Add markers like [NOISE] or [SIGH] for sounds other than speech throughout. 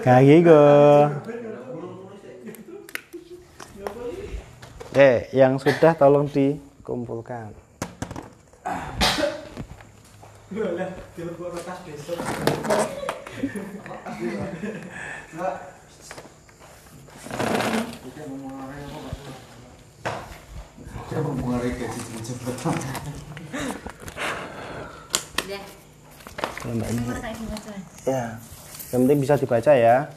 Kaki go. Eh, yang sudah tolong dikumpulkan. Ini. Nomor kayak gimana? Ya. Yang penting bisa dibaca ya.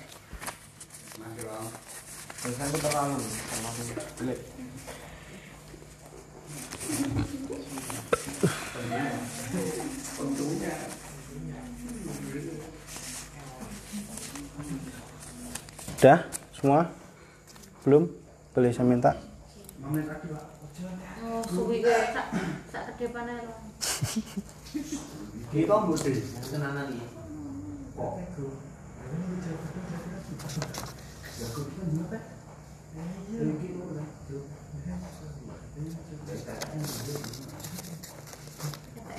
Udah semua? Belum? Boleh saya minta? Suwi ke sak sak kedepane lho. Kita mesti tenanan iki.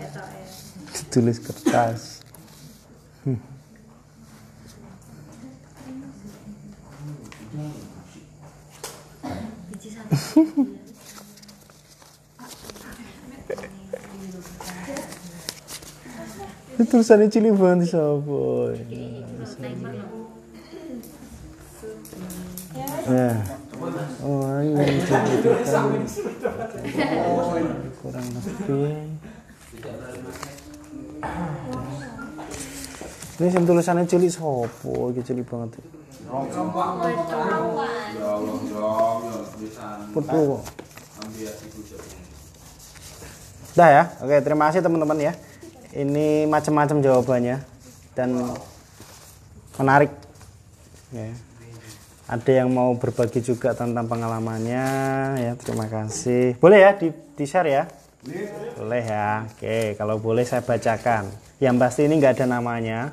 Etok e. Tulis kertas. Biji satu. Itu tulisannya? Timer lho. Ya. Oh, ini dibutuhkan kurang lebih. Ini sing tulisannya cilik sopo, iki cilik banget. Putu. Dah ya. Oke, terima kasih teman-teman ya. Ini macam-macam jawabannya dan menarik. Ya. Ada yang mau berbagi juga tentang pengalamannya ya. Terima kasih. Boleh ya di, di share ya? Boleh ya. Oke, kalau boleh saya bacakan. Yang pasti ini nggak ada namanya.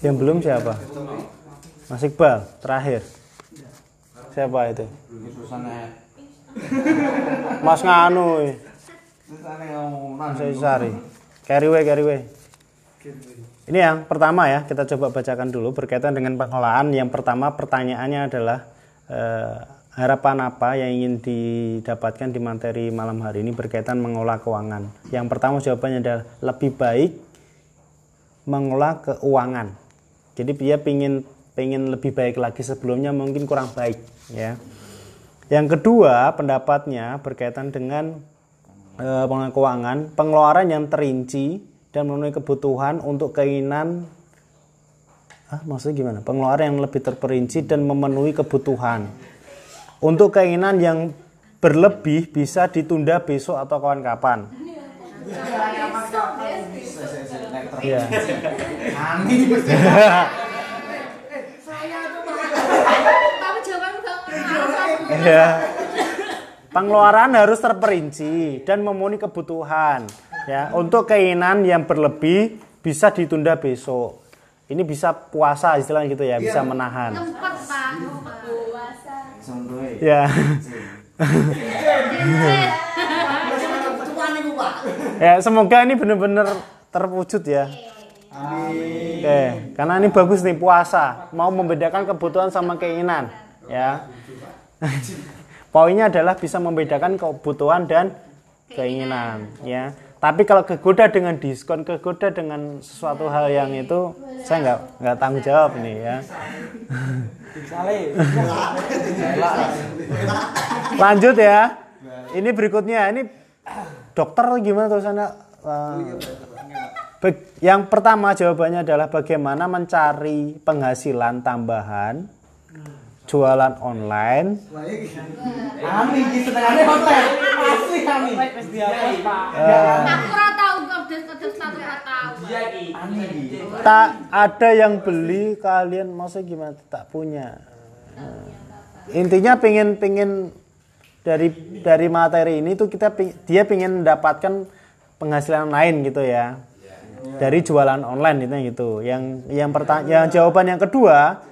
Yang belum siapa? Mas Iqbal, terakhir. Siapa itu? Mas Nganu. Mas Isari. Carry way, carry way. Ini yang pertama ya, kita coba bacakan dulu berkaitan dengan pengelolaan. Yang pertama pertanyaannya adalah eh, harapan apa yang ingin didapatkan di materi malam hari ini berkaitan mengolah keuangan. Yang pertama jawabannya adalah lebih baik mengolah keuangan. Jadi dia pingin pengen lebih baik lagi sebelumnya mungkin kurang baik ya. Yang kedua pendapatnya berkaitan dengan eh, pengelolaan keuangan, pengeluaran yang terinci dan memenuhi kebutuhan untuk keinginan ah, maksudnya gimana? Pengeluaran yang lebih terperinci dan memenuhi kebutuhan. Untuk keinginan yang berlebih bisa ditunda besok atau. Ya. Jawaban gak ngerti. Ya. Pengeluaran harus terperinci dan memenuhi kebutuhan. Ya, untuk keinginan yang berlebih bisa ditunda besok. Ini bisa puasa istilahnya gitu ya, bisa menahan. Tempat, Pak. Ya. ya, semoga ini benar-benar terwujud ya. Oke, karena ini bagus nih puasa, mau membedakan kebutuhan sama keinginan, ya. Poinnya adalah bisa membedakan kebutuhan dan keinginan, ya. Tapi kalau kegoda dengan diskon, kegoda dengan sesuatu hal yang itu, saya nggak nggak tanggung jawab nih ya. [LAUGHS] Lanjut ya. Ini berikutnya, ini dokter gimana tulisannya? Eh, Bag- Yang pertama jawabannya adalah bagaimana mencari penghasilan tambahan jualan online Ami iki senengane hotel. Asli Ami. Wis dihapus, Pak. Aku ora ora. Ami iki. tak ada yang beli kalian masa gimana tak punya Nah, intinya pengen pengen dari dari materi ini tuh kita dia pengen mendapatkan penghasilan lain gitu ya dari jualan online itu gitu yang yang pertanyaan yang jawaban yang kedua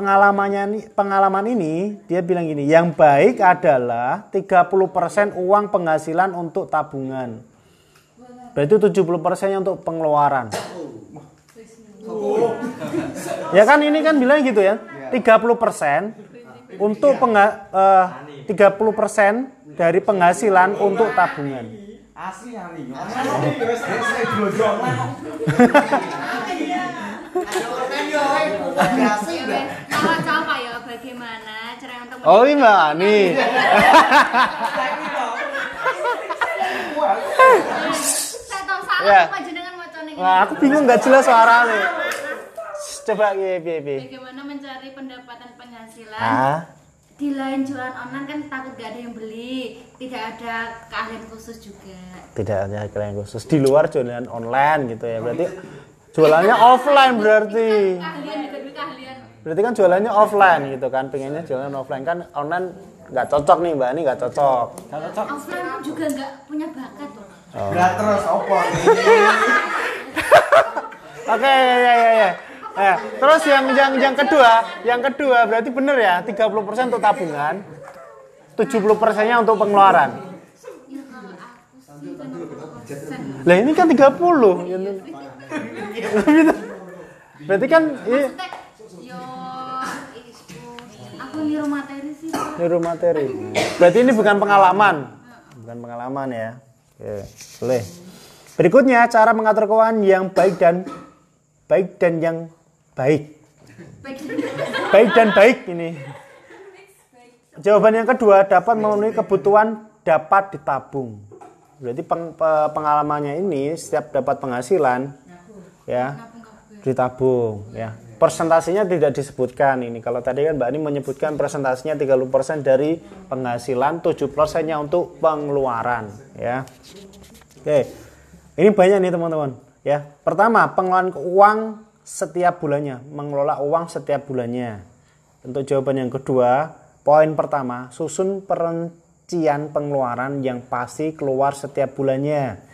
pengalamannya ini, pengalaman ini dia bilang gini, yang baik adalah 30% uang penghasilan untuk tabungan. Berarti 70% untuk pengeluaran. Ya kan ini kan bilang gitu ya. 30% untuk pengha, eh, 30% dari penghasilan untuk tabungan. Asli [LAUGHS] Ya. Nah, coba ya bagaimana cara untuk Oh ini Mbak Ani. Ya. Wah aku bingung nggak jelas suaranya. Coba piye piye piye. Bagaimana mencari pendapatan penghasilan? Ah, Di lain jualan online kan takut gak ada yang beli, tidak ada keahlian khusus juga. tidak ada kalian khusus di luar jualan online gitu ya. Berarti jualannya offline berarti. Berarti kan jualannya offline gitu kan. Pengennya jualan offline kan online nggak cocok nih Mbak Ani nggak cocok. Offline pun juga nggak punya bakat tuh. Lah terus opo [LAUGHS] Oke ya ya ya. ya. Terus yang yang yang kedua, yang kedua berarti bener ya 30% untuk tabungan, 70%-nya untuk pengeluaran. Ya kan Lah ini kan 30. Ya, Berarti kan ini Maksudnya, yo aku niru materi sih. niru materi. Berarti ini bukan pengalaman. Bukan pengalaman ya. Oke, boleh. Berikutnya cara mengatur keuangan yang baik dan baik dan yang baik. Baik. Dan baik ini. Jawaban yang kedua dapat memenuhi kebutuhan dapat ditabung. Berarti peng- pe- pengalamannya ini setiap dapat penghasilan ya ditabung ya. Persentasenya tidak disebutkan ini. Kalau tadi kan Mbak Ani menyebutkan presentasinya 30% dari penghasilan, 7%-nya untuk pengeluaran ya. Oke. Ini banyak nih teman-teman ya. Pertama, pengelolaan uang setiap bulannya, mengelola uang setiap bulannya. Untuk jawaban yang kedua, poin pertama, susun perincian pengeluaran yang pasti keluar setiap bulannya.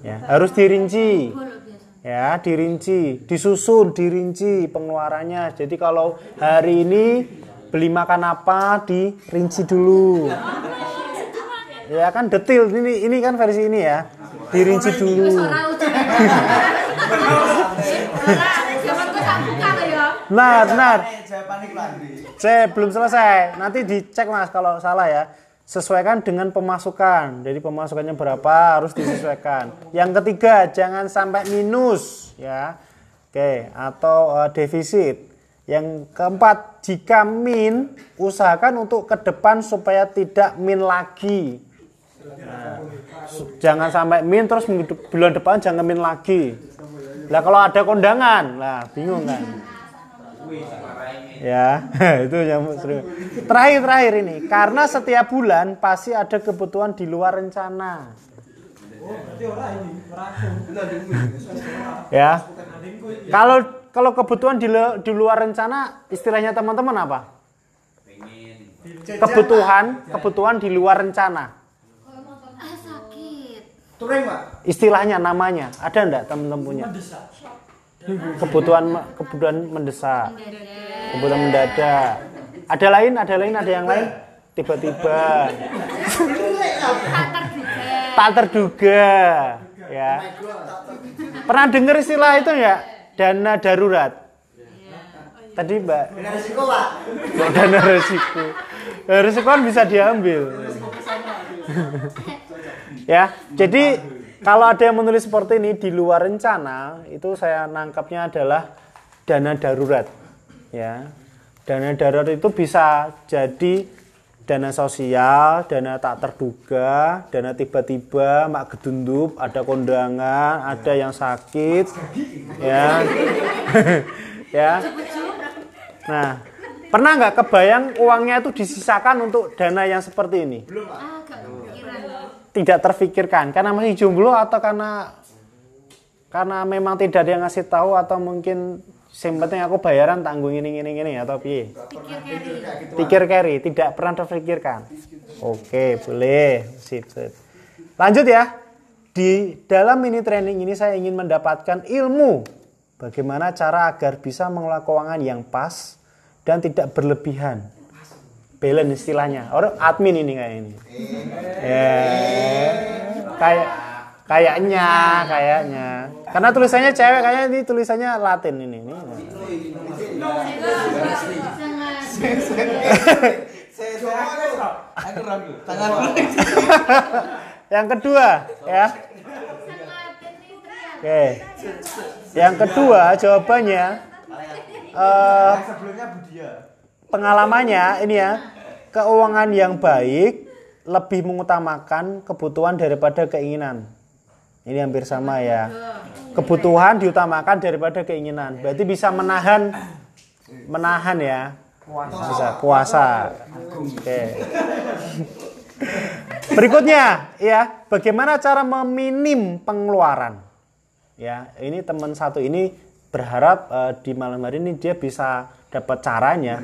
Ya, harus dirinci. Ya, dirinci, disusun, dirinci pengeluarannya. Jadi kalau hari ini beli makan apa, dirinci dulu. Ya kan detil ini ini kan versi ini ya. Dirinci dulu. Ya. Benar. Saya belum selesai. Nanti dicek Mas kalau salah ya. Sesuaikan dengan pemasukan. Jadi pemasukannya berapa harus disesuaikan. Yang ketiga, jangan sampai minus ya. Oke, atau eh, defisit. Yang keempat, jika min, usahakan untuk ke depan supaya tidak min lagi. Nah, jangan sampai min terus bulan depan jangan min lagi. Lah kalau ada kondangan, lah bingung kan. Ya, [LAUGHS] itu yang sering. Terakhir terakhir ini, karena setiap bulan pasti ada kebutuhan di luar rencana. Ya. Kalau kalau kebutuhan di, lu- di luar rencana, istilahnya teman-teman apa? Kebutuhan, kebutuhan di luar rencana. Ah. Istilahnya namanya, ada enggak teman-teman punya? Kebutuhan kebutuhan mendesak. kebutuhan mendadak. Ada lain, ada lain, ada yang lain. Tiba-tiba Tak terduga. tak terduga, ya. Pernah dengar istilah itu ya? Dana darurat. Tadi Mbak, risiko, Pak. dana resiko. Eh, Resiko kan bisa diambil. ya, jadi kalau ada yang menulis seperti ini di luar rencana, itu saya nangkapnya adalah dana darurat. Ya, dana darurat itu bisa jadi dana sosial, dana tak terduga, dana tiba-tiba, mak gedundup, ada kondangan, ada yang sakit, ya, [LAUGHS] ya. Nah, pernah nggak kebayang uangnya itu disisakan untuk dana yang seperti ini? Ah gak kepikiran. Tidak terfikirkan karena masih jomblo atau karena karena memang tidak ada yang ngasih tahu atau mungkin yang penting aku bayaran tanggung ini ini ini atau piye? Pikir kiri. Pikir carry, tidak pernah terfikirkan. Oke, boleh. Sip, sip. Lanjut ya. Di dalam mini training ini saya ingin mendapatkan ilmu bagaimana cara agar bisa mengelola keuangan yang pas dan tidak berlebihan. Balance istilahnya. Orang admin ini kayak ini. Ya. Kayak kayaknya, kayaknya. Karena tulisannya cewek kayaknya ini tulisannya Latin ini. ini. Yang kedua, ya. Oke. Yang kedua jawabannya Budia. Pengalamannya ini ya keuangan yang baik lebih mengutamakan kebutuhan daripada keinginan. Ini hampir sama ya. Kebutuhan diutamakan daripada keinginan. Berarti bisa menahan menahan ya. Bisa puasa. Oke. Berikutnya ya, bagaimana cara meminim pengeluaran? Ya, ini teman satu ini berharap eh, di malam hari ini dia bisa dapat caranya.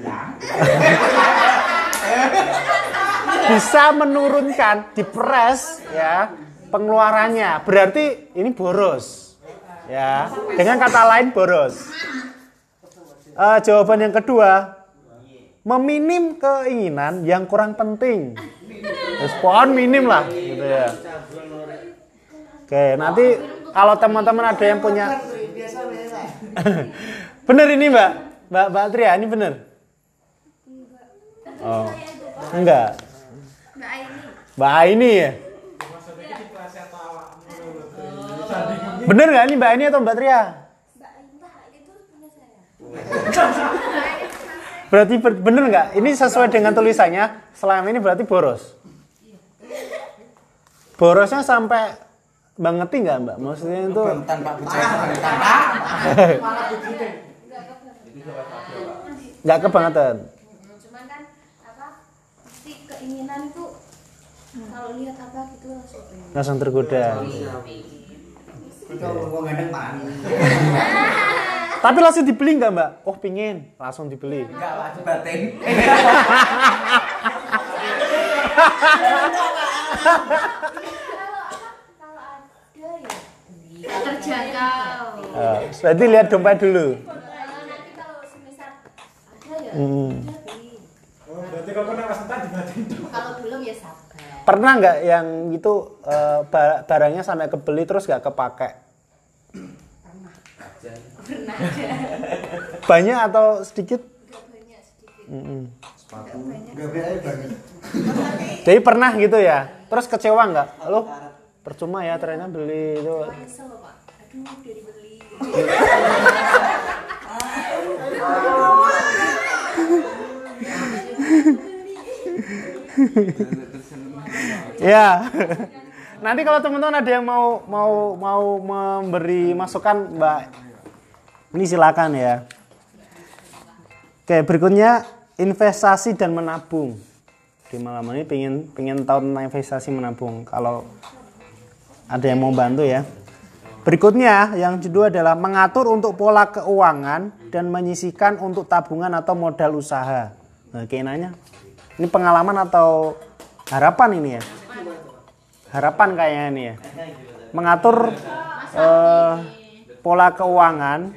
bisa menurunkan, dipres ya pengeluarannya. Berarti ini boros. Ya, dengan kata lain boros. Eh, jawaban yang kedua, meminim keinginan yang kurang penting. Respon minim lah, gitu ya. Oke, nanti kalau teman-teman ada yang punya, [LAUGHS] bener ini mbak, mbak mbak Tria, ini bener. Oh, enggak. mbak Aini Mbak Aini ya? Bener nggak ini Mbak Aini atau Mbak Tria? Berarti ber- bener nggak? Ini sesuai dengan tulisannya. Selama ini berarti boros. Borosnya sampai banget nggak Mbak? Maksudnya itu tanpa bicara tanpa nggak kebangetan. cuman kan apa pasti keinginan itu kalau lihat apa gitu langsung Langsung tergoda. Gandeng pan. [LAUGHS] Tapi langsung dibeli nggak Mbak? Oh pingin, langsung dibeli. Enggak lah batin. kalau ada ya terjangkau Eh, berarti lihat dompet dulu. Kalau nanti kalau semisal ada ya Hmm. udah beli Berarti pas entar dibatin kalau belum ya sabar Pernah nggak yang itu eh, ba- barangnya sampai kebeli terus nggak kepake? pernah [LAUGHS] Banyak atau sedikit? Nggak banyak sedikit. Enggak beda banget. Jadi pernah gitu ya? Terus kecewa nggak? Lo percuma ya ternyata beli itu. nyesel loh, pak aduh udah dibeli [LAUGHS] [LAUGHS] [LAUGHS] Ya. Nanti kalau teman-teman ada yang mau mau mau memberi masukan, Mbak, ini silakan ya. Oke, berikutnya investasi dan menabung. Di malam ini pengen pengen tahu investasi menabung. Kalau ada yang mau bantu ya. Berikutnya yang kedua adalah mengatur untuk pola keuangan dan menyisihkan untuk tabungan atau modal usaha. Nah, kayak nanya, ini pengalaman atau harapan ini ya? Harapan kayaknya ini ya. Mengatur eh, pola keuangan.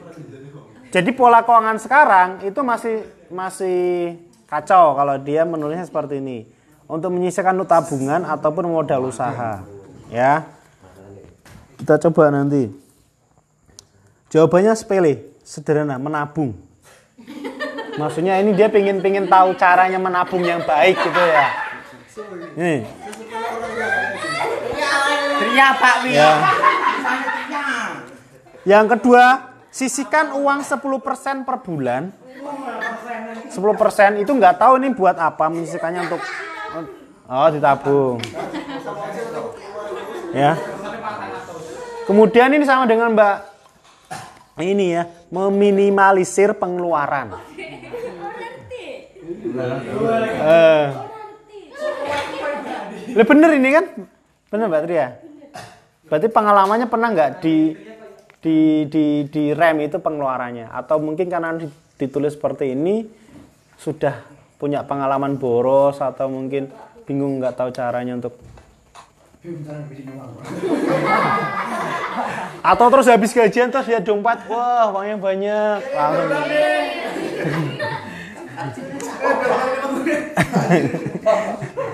Jadi pola keuangan sekarang itu masih masih kacau kalau dia menulisnya seperti ini. Untuk menyisihkan untuk tabungan ataupun modal usaha. Ya. Kita coba nanti. Jawabannya sepele, sederhana, menabung. Maksudnya ini dia pengen pengen tahu caranya menabung yang baik gitu ya. Nih, Tria Pak Wi. ya. Yang kedua, sisihkan uang 10% per bulan. 10% itu nggak tahu ini buat apa menyisihkannya untuk Oh, ditabung. Ya. Kemudian ini sama dengan Mbak ini ya, meminimalisir pengeluaran. Eh. Lah bener ini kan? Bener Mbak Tria? Berarti pengalamannya pernah nggak di di di di rem itu pengeluarannya atau mungkin karena di- ditulis seperti ini sudah punya pengalaman boros atau mungkin bingung nggak tahu caranya untuk atau terus habis gajian terus lihat dompet wah uangnya banyak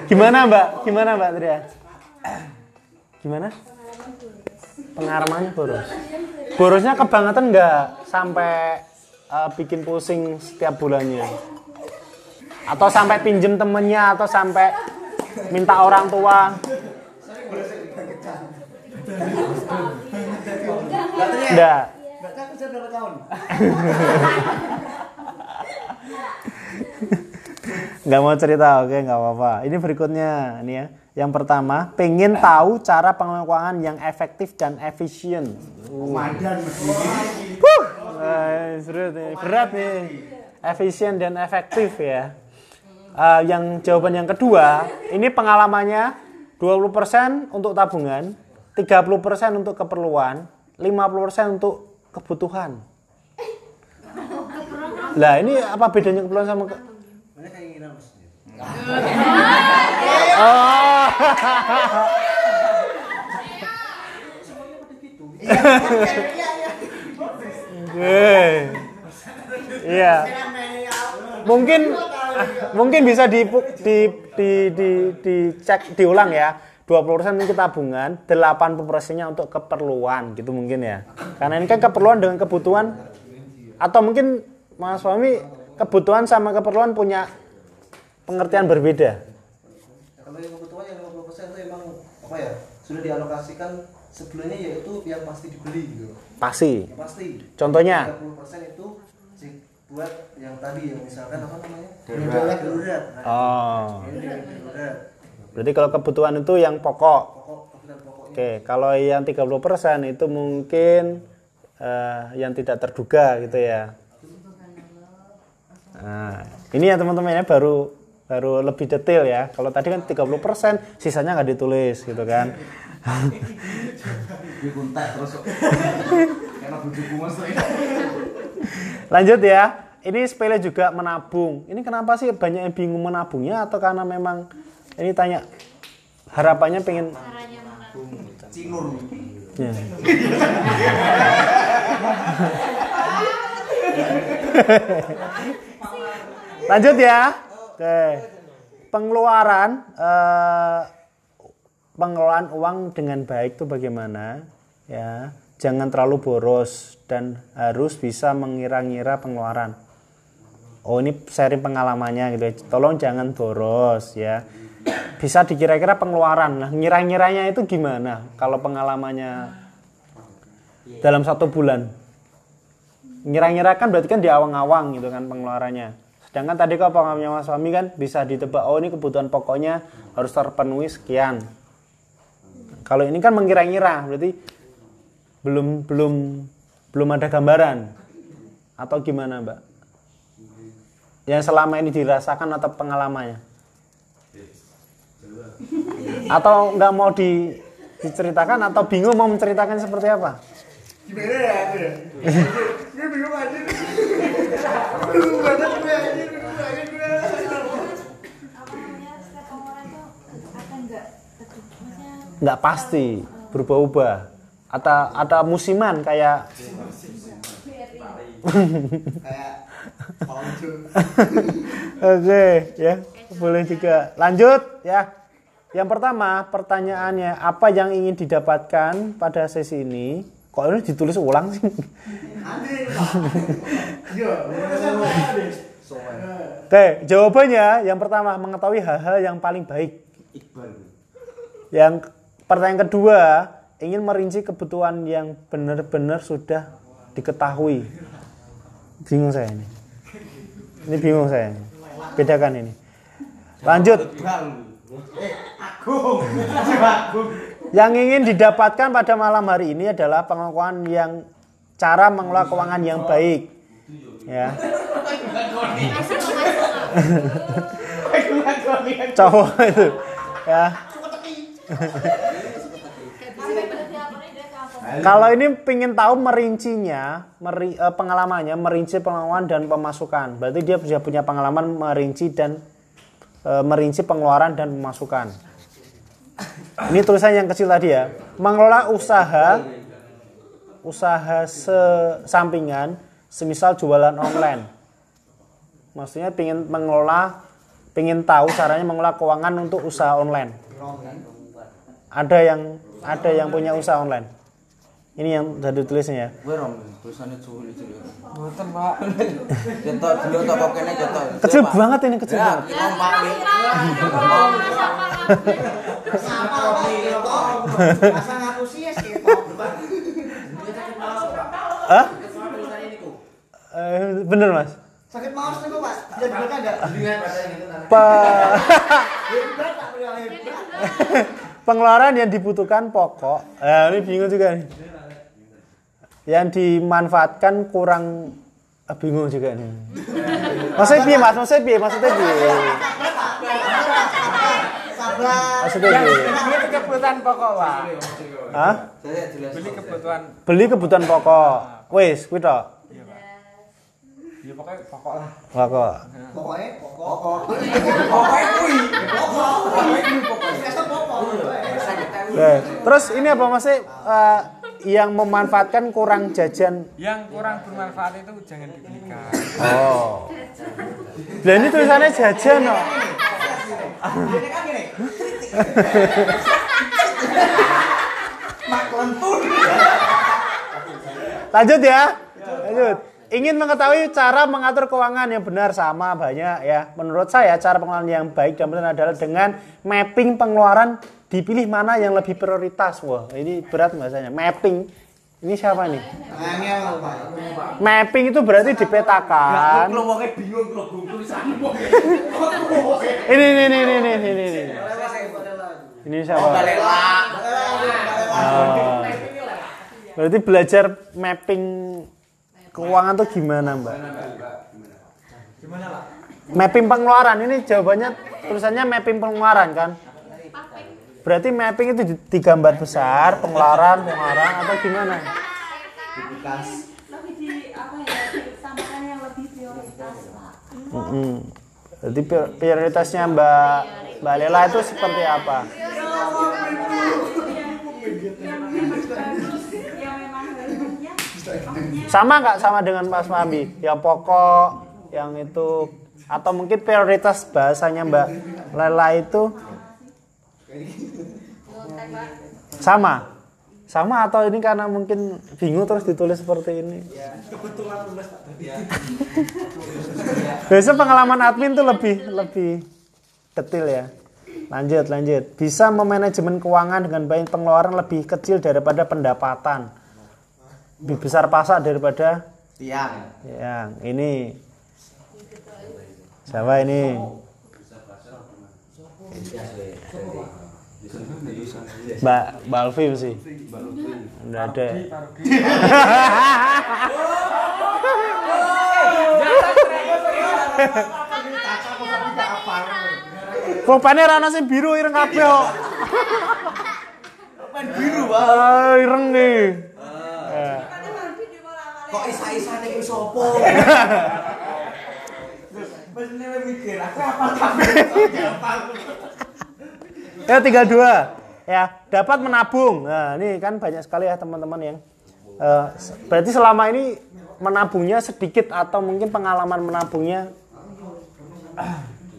Gimana Mbak? Gimana Mbak Tria? Gimana? Pengalamannya boros. Borosnya kebangetan nggak sampai eh, bikin pusing setiap bulannya? Atau sampai pinjem temennya atau sampai minta orang tua? Enggak. Berarti aku sudah tahun. [LAUGHS] Nggak mau cerita, oke nggak apa-apa. Ini berikutnya, ini ya. Yang pertama, pengen tahu cara pengelolaan keuangan yang efektif dan efisien. Komandan. Eh, berat nih. Efisien dan efektif ya. Eh, yang jawaban yang kedua, ini pengalamannya 20% untuk tabungan, 30% untuk keperluan, 50% untuk kebutuhan. Lah ini apa bedanya keperluan sama ke... Mas? Oh. [LAUGHS] Iya. Mungkin mungkin bisa di di di di dicek diulang ya. 20% untuk tabungan, 80%-nya untuk keperluan gitu mungkin ya. Karena ini kan keperluan dengan kebutuhan atau mungkin Mas Suami kebutuhan sama keperluan punya pengertian berbeda. Kalau yang kebutuhan yang 50% itu emang apa ya? Sudah dialokasikan sebelumnya yaitu yang pasti dibeli gitu. Pasti. Yang pasti. Contohnya 30% itu buat yang tadi yang misalkan apa namanya? Darurat. Darurat. Nah, Oh. darurat. Berarti kalau kebutuhan itu yang pokok. Pokok. Oke, kalau yang 30% itu mungkin eh, yang tidak terduga gitu ya. Nah, ini ya teman-teman ya baru baru lebih detail ya. Kalau tadi kan 30%, sisanya nggak ditulis gitu kan. Terus [LAUGHS] Lanjut ya. Ini sepele juga menabung. Ini kenapa sih banyak yang bingung menabungnya atau karena memang ini tanya harapannya pengen caranya menabung Cingur. ya. [LAUGHS] Lanjut ya. Oke. Pengeluaran eh, pengelolaan uang dengan baik itu bagaimana? Ya, jangan terlalu boros dan harus bisa mengira-ngira pengeluaran. Oh, ini sharing pengalamannya gitu. ya. Tolong jangan boros ya. Bisa dikira-kira pengeluaran. Nah, ngira-ngiranya itu gimana? Kalau pengalamannya dalam satu bulan ngira-ngira kan berarti kan di awang-awang gitu kan pengeluarannya sedangkan tadi kalau pengalamannya mas suami kan bisa ditebak oh ini kebutuhan pokoknya harus terpenuhi sekian kalau ini kan mengira-ngira berarti belum belum belum ada gambaran atau gimana mbak yang selama ini dirasakan atau pengalamannya atau nggak mau di, diceritakan atau bingung mau menceritakan seperti apa Gimana ya? Gue bingung aja. Bingung banget gue aja. Bingung banget gue. apa namanya setiap pengeluaran tuh akan nggak pasti berubah-ubah atau ada musiman kayak. Oke ya boleh juga. Lanjut ya. Yang pertama pertanyaannya apa yang ingin didapatkan pada sesi ini? Kok ini ditulis ulang sih? Ade. oke jawabannya yang pertama mengetahui hal-hal yang paling baik. Yang pertanyaan kedua ingin merinci kebutuhan yang benar-benar sudah diketahui. Bingung saya ini ini bingung saya. Bedakan ini. Lanjut. Yang ingin didapatkan pada malam hari ini adalah pengakuan yang cara mengelola keuangan yang baik. Ya. [LAUGHS] Cowok itu. Ya [LAUGHS] Kalau ini pengen tahu merincinya, meri, eh, pengalamannya, merinci pengeluaran dan pemasukan. Berarti dia sudah punya pengalaman merinci dan eh, merinci pengeluaran dan pemasukan. Ini tulisan yang kecil tadi ya. Mengelola usaha, usaha sampingan, semisal jualan online. maksudnya pingin mengelola pingin tahu caranya mengelola keuangan untuk usaha online ada yang ada yang punya usaha online ini yang dari tulisnya ya Gue rom, tulisannya sulit itu. Mboten, Pak. Ketok dulu toko kene kecil banget ini kecil Ya, banget kita Pak. Sih ya ketok. Hah? Eh, bener mas Sakit maus nih Pak. Bisa dibaca enggak? Pak. [LAUGHS] pengeluaran yang dibutuhkan pokok eh, ini bingung juga nih yang dimanfaatkan kurang ah, bingung juga nih maksudnya piye mas maksudnya piye maksudnya piye Sabar. maksudnya piye Beli kebutuhan pokok, Pak. Hah? Saya jelas. Beli kebutuhan. beli kebutuhan pokok wis kuwi Ya pokoknya pokok lah. pokok Pokoknya pokok. Pokoknya kuwi. Pokoknya kuwi pokoknya. Pokok. Eh, terus ini apa maksudnya eh, yang memanfaatkan kurang jajan Yang kurang bermanfaat itu jangan dibelikan. oh lah ini tulisannya jajan no. Ini kan gini. Lanjut ya. Lanjut. Ingin mengetahui cara mengatur keuangan yang benar sama banyak ya. Menurut saya cara pengeluaran yang baik dan benar adalah dengan mapping pengeluaran dipilih mana yang lebih prioritas. Wah, ini berat bahasanya. Mapping. Ini siapa nih? Mapping itu berarti dipetakan. Bingung tulisannya. Ini ini ini ini ini ini. ini. Ini siapa? Oh. Berarti belajar mapping keuangan tuh gimana, Mbak? Gimana lah? Mapping pengeluaran ini jawabannya tulisannya mapping pengeluaran kan? Berarti mapping itu di- digambar besar pengeluaran, pengeluaran atau gimana? lebih di apa ya ditambahkan yang lebih prioritas pak Mm-mm. Jadi pri- prioritasnya Mbak Mbak Lela itu seperti apa? Sama nggak sama dengan Mas Mabi? Yang pokok, yang itu atau mungkin prioritas bahasanya Mbak Lela itu sama? Sama atau ini karena mungkin bingung terus ditulis seperti ini? Biasa pengalaman admin tuh lebih lebih detail ya. Lanjut, lanjut. Bisa memanajemen keuangan dengan baik pengeluaran lebih kecil daripada pendapatan. Lebih besar pasak daripada Tiang. yang ini. Siapa ini? Mbak Mbak sih. Udah ada. Pokoknya rana sing biru ireng kabeh kok. Biru, Pak. Ah, ireng nih. Kok isa-isane ku sopo? Mas ini mikir, aku apa Ya tinggal dua. Ya, dapat menabung. Nah, ini kan banyak sekali ya teman-teman yang eh, berarti selama ini menabungnya sedikit atau mungkin pengalaman menabungnya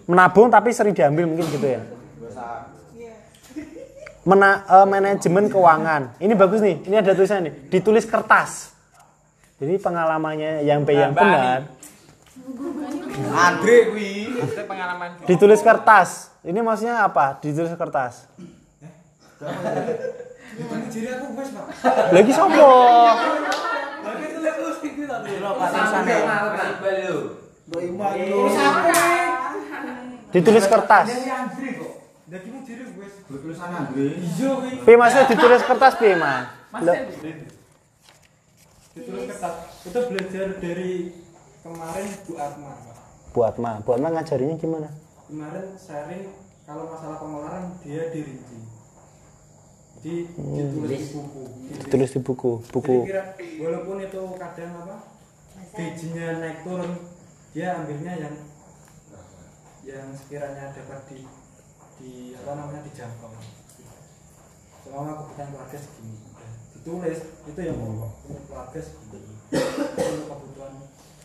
menabung tapi sering diambil mungkin gitu ya. Mena, eh, manajemen keuangan. Ini bagus nih. Ini ada tulisan nih. Ditulis kertas. Jadi pengalamannya yang B yang benar Andre kuwi. Pengalaman. [LAUGHS] ditulis kertas. Ini maksudnya apa? Ditulis kertas. Jadi aku wes, Pak. Lagi sopo? Ditulis kertas. Iya, kuwi. Pi maksudnya ditulis kertas pi mas? Ditulis kertas. Itu belajar dari kemarin Bu Atma, Pak. buat ma, buat ma ngajarinya gimana? Kemarin sharing kalau masalah pengeluaran dia dirinci. Jadi Hmm. ditulis di buku. Ditulis di buku, Jadi buku. kira walaupun itu kadang apa gajinya naik turun, dia ambilnya yang yang sekiranya dapat di di apa namanya dijangkau. selama kebutuhan keluarga segini ditulis itu yang keluarga segini untuk kebutuhan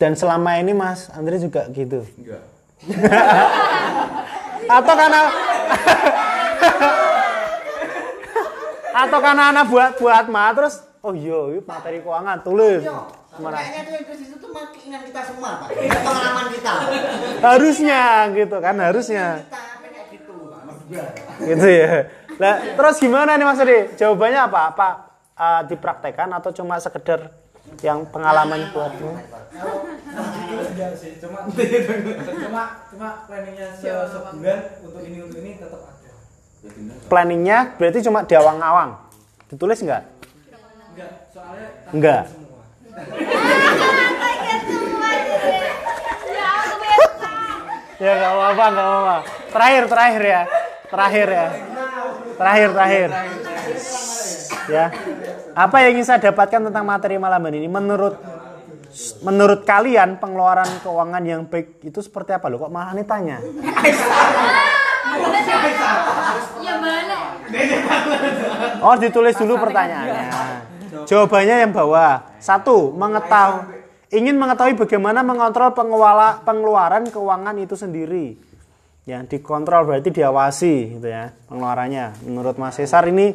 Dan selama ini Mas Andre juga gitu. Enggak. [LAUGHS] Atau karena [LAUGHS] Atau karena anak buat buat ma terus oh iya materi keuangan tulis. Gimana? Kayaknya tuh yang ke situ tuh keinginan kita semua, Pak. Pengalaman kita. [LAUGHS] Harusnya gitu kan harusnya. Kita kayak gitu. Gitu ya. Lah terus gimana nih Mas Adi? Jawabannya apa? Apa uh, dipraktekkan atau cuma sekedar yang pengalaman buatmu? enggak cuma [LAUGHS] cuma cuma planningnya se sebulan untuk ini untuk ini tetap ada Planningnya berarti cuma di awang-awang. Ditulis nggak? enggak soalnya Enggak. semua [LAUGHS] Ya nggak apa-apa, nggak apa-apa. Terakhir, terakhir ya. Terakhir ya. Terakhir, terakhir. Ya. Apa yang ingin saya dapatkan tentang materi malam ini? Menurut menurut kalian pengeluaran keuangan yang baik itu seperti apa loh? Kok malah nih tanya? Ya? Oh, ditulis dulu pertanyaannya. Jawabannya yang bawah. Satu, mengetahui ingin mengetahui bagaimana mengontrol pengelola, pengeluaran keuangan itu sendiri. Ya, dikontrol berarti diawasi gitu ya pengeluarannya. Menurut Mas Cesar ini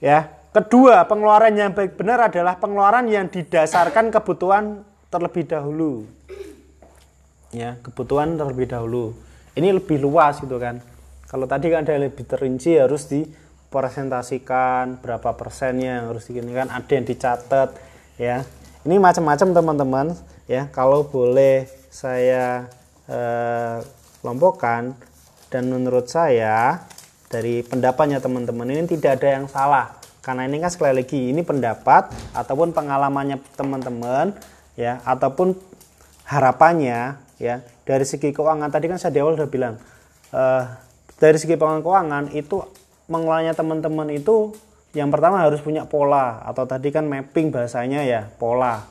ya. Kedua, pengeluaran yang baik benar adalah pengeluaran yang didasarkan kebutuhan terlebih dahulu. Ya, kebutuhan terlebih dahulu. Ini lebih luas gitu kan. Kalau tadi kan ada yang lebih terinci harus dipresentasikan berapa persennya harus digini kan ada yang dicatat ya. Ini macam-macam teman-teman ya. Kalau boleh saya eh, kelompokkan dan menurut saya dari pendapatnya teman-teman ini tidak ada yang salah karena ini kan sekali lagi ini pendapat ataupun pengalamannya teman-teman ya ataupun harapannya ya. Dari segi keuangan tadi kan saya di awal udah bilang eh, dari segi pengelolaan keuangan itu mengelolanya teman-teman itu yang pertama harus punya pola atau tadi kan mapping bahasanya ya pola.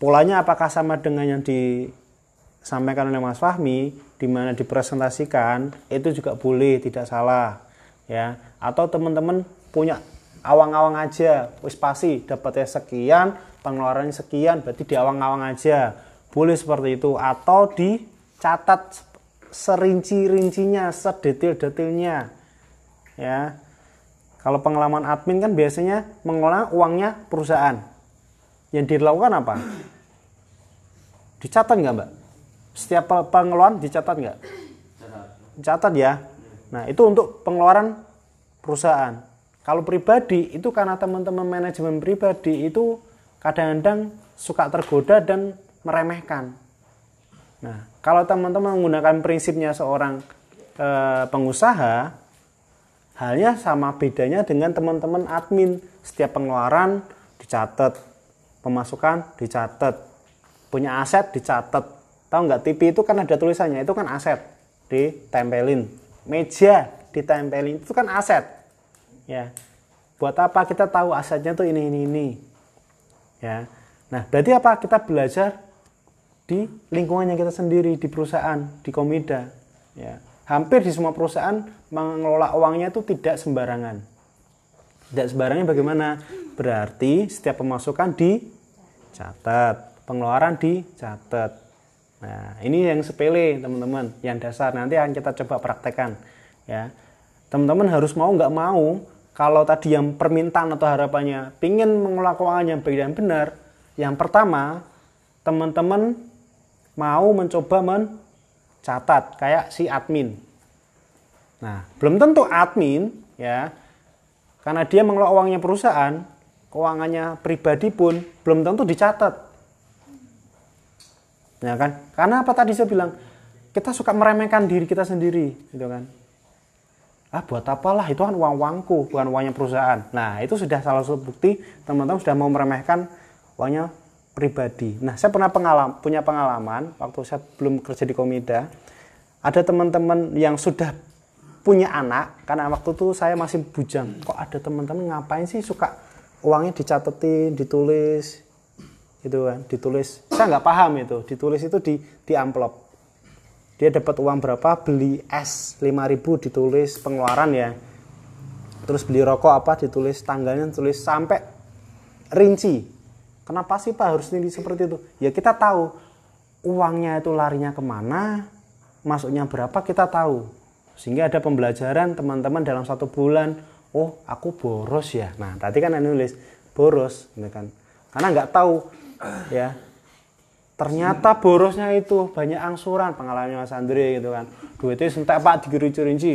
Polanya apakah sama dengan yang disampaikan oleh Mas Fahmi di mana dipresentasikan itu juga boleh tidak salah ya. Atau teman-teman punya awang-awang aja. Wis pasti dapatnya sekian pengeluarannya sekian berarti di awang-awang aja. Boleh seperti itu. Atau dicatat serinci-rincinya sedetail-detailnya ya. Kalau pengalaman admin kan biasanya mengelola uangnya perusahaan. Yang dilakukan apa? Dicatat nggak mbak? Setiap pe- pengeluaran dicatat nggak? Dicatat ya. Nah itu untuk pengeluaran perusahaan kalau pribadi itu karena teman-teman manajemen pribadi itu kadang-kadang suka tergoda dan meremehkan Nah, kalau teman-teman menggunakan prinsipnya seorang eh, pengusaha, halnya sama bedanya dengan teman-teman admin. Setiap pengeluaran dicatat, pemasukan dicatat, punya aset dicatat. Tahu nggak TV itu kan ada tulisannya, itu kan aset, ditempelin. Meja ditempelin, itu kan aset. Ya. Buat apa kita tahu asetnya tuh ini ini ini. Ya. Nah, berarti apa? Kita belajar di lingkungannya kita sendiri di perusahaan di komida ya hampir di semua perusahaan mengelola uangnya itu tidak sembarangan tidak sembarangan bagaimana berarti setiap pemasukan dicatat pengeluaran dicatat nah ini yang sepele teman-teman yang dasar nanti akan kita coba praktekkan ya teman-teman harus mau nggak mau kalau tadi yang permintaan atau harapannya pingin mengelola keuangan yang baik dan benar yang pertama teman-teman mau mencoba mencatat kayak si admin. Nah, belum tentu admin ya. Karena dia mengelola uangnya perusahaan, keuangannya pribadi pun belum tentu dicatat. Ya kan? Karena apa tadi saya bilang? Kita suka meremehkan diri kita sendiri, gitu kan? Ah, buat apalah itu kan uang-uangku, bukan uangnya perusahaan. Nah, itu sudah salah satu bukti teman-teman sudah mau meremehkan uangnya pribadi. Nah, saya pernah pengalam, punya pengalaman waktu saya belum kerja di Komida. Ada teman-teman yang sudah punya anak, karena waktu itu saya masih bujang. Kok ada teman-teman ngapain sih suka uangnya dicatetin, ditulis, gitu kan, ditulis. Saya nggak paham itu, ditulis itu di di amplop. Dia dapat uang berapa, beli es 5000 ditulis pengeluaran ya. terus beli rokok apa ditulis tanggalnya tulis sampai rinci. Kenapa sih pak harus ini seperti itu? Ya kita tahu uangnya itu larinya ke mana masuknya berapa kita tahu. Sehingga ada pembelajaran teman-teman dalam satu bulan oh aku boros ya. Nah tadi kan ada nulis boros gitu kan. Karena nggak tahu ya ternyata borosnya itu banyak angsuran pengalamannya Mas Andre gitu kan. Duitnya sentek pak dirinci-rinci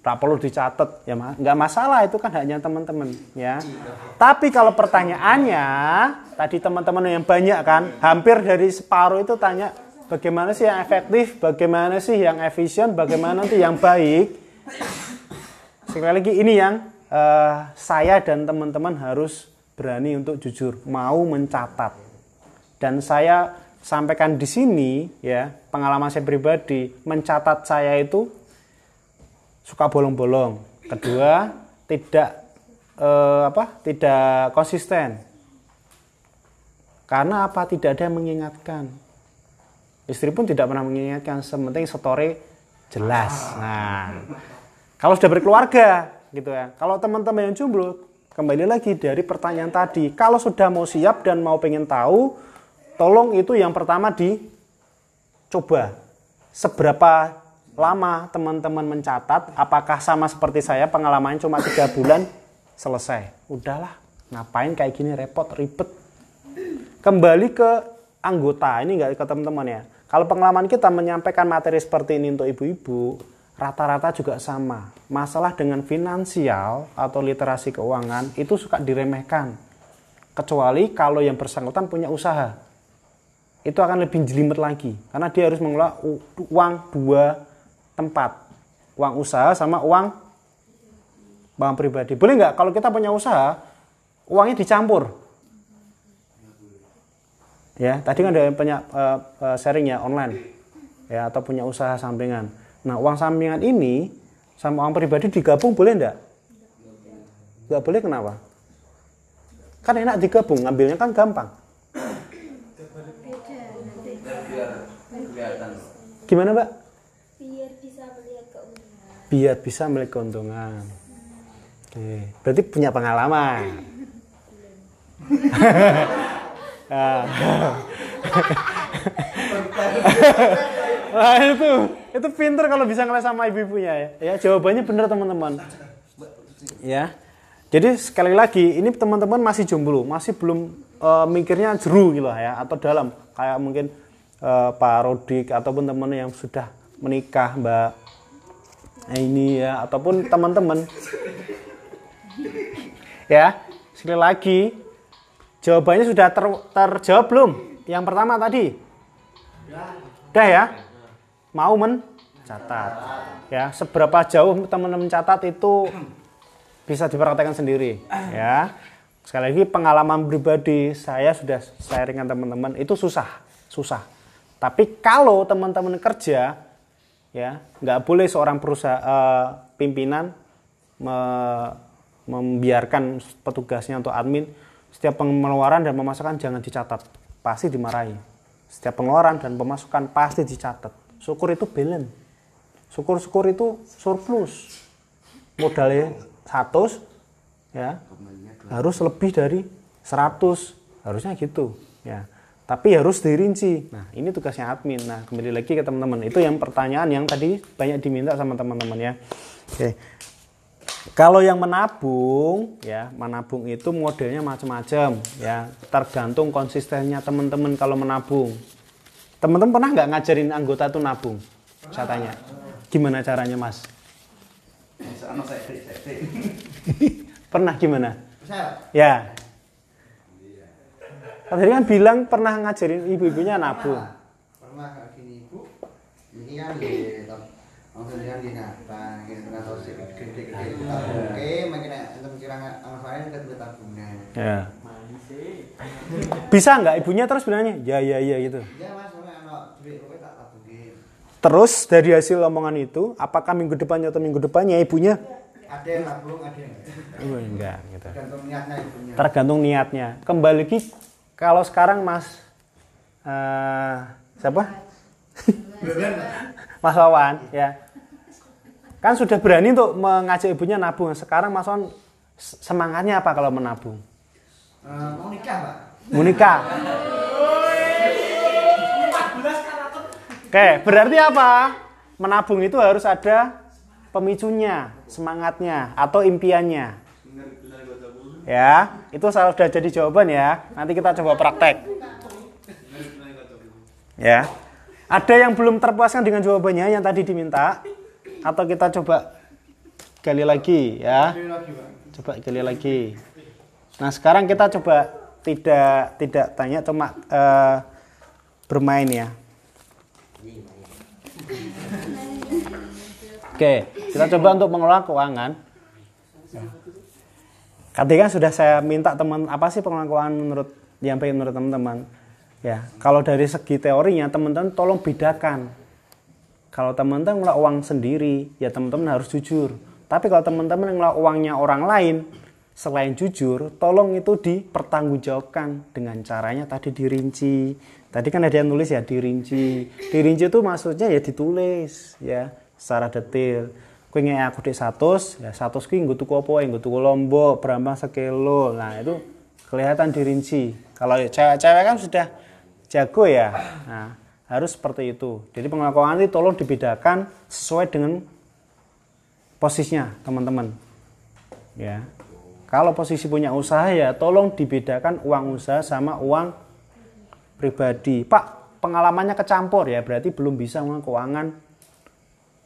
tak perlu dicatat. Ya ma- nggak masalah itu kan hanya teman-teman ya. Tapi kalau pertanyaannya tadi teman-teman yang banyak kan hampir dari separuh itu tanya bagaimana sih yang efektif? Bagaimana sih yang efisien? Bagaimana nanti yang baik? Sekali lagi ini yang eh, saya dan teman-teman harus berani untuk jujur mau mencatat. Dan saya sampaikan di sini ya pengalaman saya pribadi mencatat saya itu suka bolong-bolong. Kedua tidak eh, apa tidak konsisten. Karena apa? Tidak ada yang mengingatkan. Istri pun tidak pernah mengingatkan sementing story jelas. Nah kalau sudah berkeluarga gitu ya. Kalau teman-teman yang jomblo kembali lagi dari pertanyaan tadi. Kalau sudah mau siap dan mau pengen tahu tolong itu yang pertama dicoba. Seberapa lama teman-teman mencatat apakah sama seperti saya pengalamannya cuma tiga bulan selesai. Udahlah ngapain kayak gini repot ribet. Kembali ke anggota ini nggak ke teman-teman ya. Kalau pengalaman kita menyampaikan materi seperti ini untuk ibu-ibu rata-rata juga sama. Masalah dengan finansial atau literasi keuangan itu suka diremehkan. Kecuali kalau yang bersangkutan punya usaha itu akan lebih jelimet lagi. Karena dia harus mengelola uang dua tempat. Uang usaha sama uang bank pribadi. Boleh nggak? Kalau kita punya usaha uangnya dicampur. Ya tadi kan ada yang punya eh, eh, sharing ya online. Ya atau punya usaha sampingan. Nah uang sampingan ini sama uang pribadi digabung boleh enggak nggak boleh kenapa? Kan enak digabung ngambilnya kan gampang kelihatan gimana mbak biar bisa melihat keuntungan biar bisa melihat keuntungan oke berarti punya pengalaman Ah. [LAUGHS] Wah itu itu pinter kalau bisa ngeles sama ibu-ibunya ya. Ya jawabannya bener teman-teman. Ya. Jadi sekali lagi ini teman-teman masih jomblo, masih belum eh, mikirnya jeru gitu ya atau dalam kayak mungkin eh, Pak Rodik ataupun teman yang sudah menikah Mbak ini ya ataupun teman-teman. Ya sekali lagi jawabannya sudah ter- terjawab belum? Yang pertama tadi? Udah ya? Mau mencatat ya seberapa jauh teman-teman mencatat itu bisa dipraktekkan sendiri. Ya sekali lagi pengalaman pribadi saya sudah sharingkan teman-teman itu susah susah tapi kalau teman-teman kerja ya nggak boleh seorang perusahaan eh, pimpinan me- membiarkan petugasnya untuk admin. Setiap pengeluaran dan pemasukan jangan dicatat pasti dimarahi. Setiap pengeluaran dan pemasukan pasti dicatat. Syukur itu balance. Syukur-syukur itu surplus. Modalnya 100 ya harus lebih dari 100 harusnya gitu ya tapi harus dirinci. Nah ini tugasnya admin. Nah kembali lagi ke teman-teman. Itu yang pertanyaan yang tadi banyak diminta sama teman-teman ya. Oke. Kalau yang menabung ya menabung itu modelnya macam-macam ya. Tergantung konsistennya teman-teman kalau menabung. Teman-teman pernah nggak ngajarin anggota itu nabung? Saya tanya. Gimana caranya mas? Anu [LAUGHS] pernah gimana? Saya Ya. Tadi kan bilang pernah ngajarin ibu-ibunya nabung. pernah kayak gini ibu ini kan di langsung dia di napa gitu kan tahu sih gede gede gede oke makin untuk kira anak saya kan kita tabungan Ya. Bisa nggak ibunya terus bilangnya ya ya ya gitu. ya mas anak duit pokoknya tak tabungin Terus dari hasil omongan itu, apakah minggu depannya atau minggu depannya ibunya? ada yang tabung ada yang enggak. Oh, enggak gitu. tergantung niatnya ibunya Tergantung niatnya. Kembali lagi kalau sekarang Mas eh, siapa? Mas Wawan ya. Kan sudah berani untuk mengajak ibunya nabung. Sekarang Mas s- semangatnya apa kalau menabung? Eh, mau nikah pak Mau nikah. Oke, berarti apa? Menabung itu harus ada pemicunya, semangatnya, atau impiannya. Ya, itu sudah jadi jawaban ya. Nanti kita coba praktek. Ya. Ada yang belum terpuaskan dengan jawabannya yang tadi diminta? Atau kita coba gali lagi ya? Coba gali lagi. Nah, sekarang kita coba tidak tidak tanya cuma eh, bermain ya. Oke, kita coba untuk mengelola keuangan. Tadi kan sudah saya minta teman apa sih keuangan menurut yang pengen menurut teman-teman. Ya, kalau dari segi teorinya teman-teman tolong bedakan. Kalau teman-teman ngelola uang sendiri, ya teman-teman harus jujur. Tapi kalau teman-teman ngelola uangnya orang lain, selain jujur, tolong itu dipertanggungjawabkan dengan caranya tadi dirinci. Tadi kan ada yang nulis ya dirinci. Dirinci itu maksudnya ya ditulis ya secara detail. Kue aku di 100, ya 100 kuwi nggo tuku apa? Nggo tuku lombok, berambang sekilo. Nah, itu kelihatan dirinci. Kalau cewek-cewek kan sudah jago ya. Nah, harus seperti itu. Jadi pengelolaan itu tolong dibedakan sesuai dengan posisinya, teman-teman. Ya. Kalau posisi punya usaha ya tolong dibedakan uang usaha sama uang pribadi. Pak, pengalamannya kecampur ya, berarti belum bisa mengelola keuangan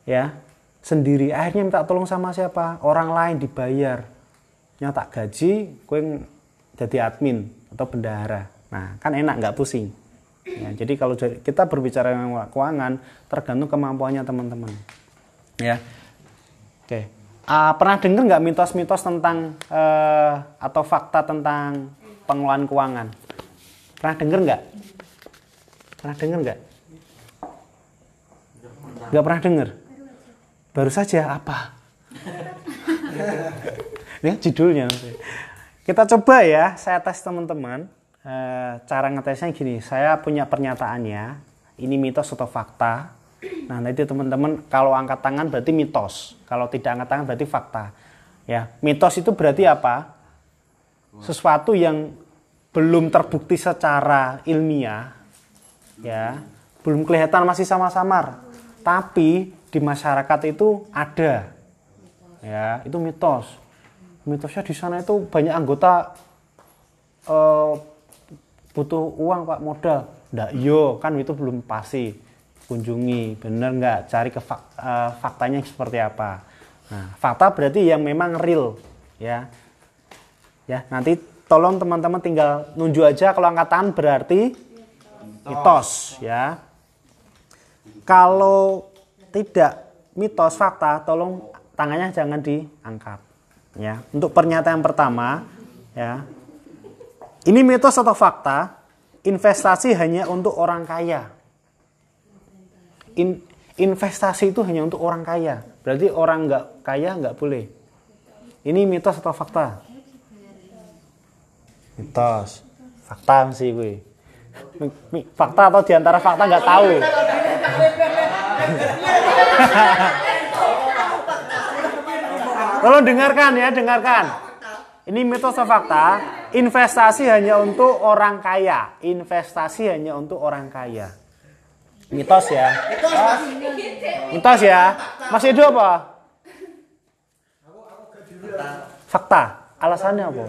ya sendiri. Akhirnya minta tolong sama siapa? Orang lain dibayar. Nyata gaji, kue jadi admin atau bendahara. Nah, kan enak nggak pusing. Ya, jadi kalau kita berbicara keuangan tergantung kemampuannya teman-teman. Ya. Oke. Ah, pernah dengar nggak mitos-mitos tentang eh, atau fakta tentang pengelolaan keuangan? Pernah dengar nggak? Pernah dengar nggak? Nggak pernah dengar? Baru saja apa? Ini judulnya. Kita coba ya, saya tes teman-teman. Eh, cara ngetesnya gini, saya punya pernyataannya. Ini mitos atau fakta. Nah, nanti teman-teman kalau angkat tangan berarti mitos. Kalau tidak angkat tangan berarti fakta. Ya, mitos itu berarti apa? Sesuatu yang belum terbukti secara ilmiah, ya, belum kelihatan masih sama-samar. Tapi di masyarakat itu ada. Ya, itu mitos. Mitosnya di sana itu banyak anggota eh, butuh uang pak modal. Nggak, yo kan itu belum pasti. Kunjungi, bener nggak? Cari ke fak- eh, faktanya seperti apa. Nah, fakta berarti yang memang real, ya. Ya, nanti tolong teman-teman tinggal nunjuk aja kalau angkatan berarti mitos, ya. Kalau tidak mitos fakta, tolong tangannya jangan diangkat. Ya, untuk pernyataan pertama, ya. Ini mitos atau fakta? Investasi hanya untuk orang kaya. In- investasi itu hanya untuk orang kaya. Berarti orang nggak kaya nggak boleh. Ini mitos atau fakta? Mitos. Fakta sih gue. Fakta atau di antara fakta nggak tahu. [LAUGHS] Tolong dengarkan ya, dengarkan. Ini mitos atau fakta? Investasi hanya untuk orang kaya. Investasi hanya untuk orang kaya. Mitos ya. Mitos ya. Mas Edo apa? Fakta. Alasannya apa?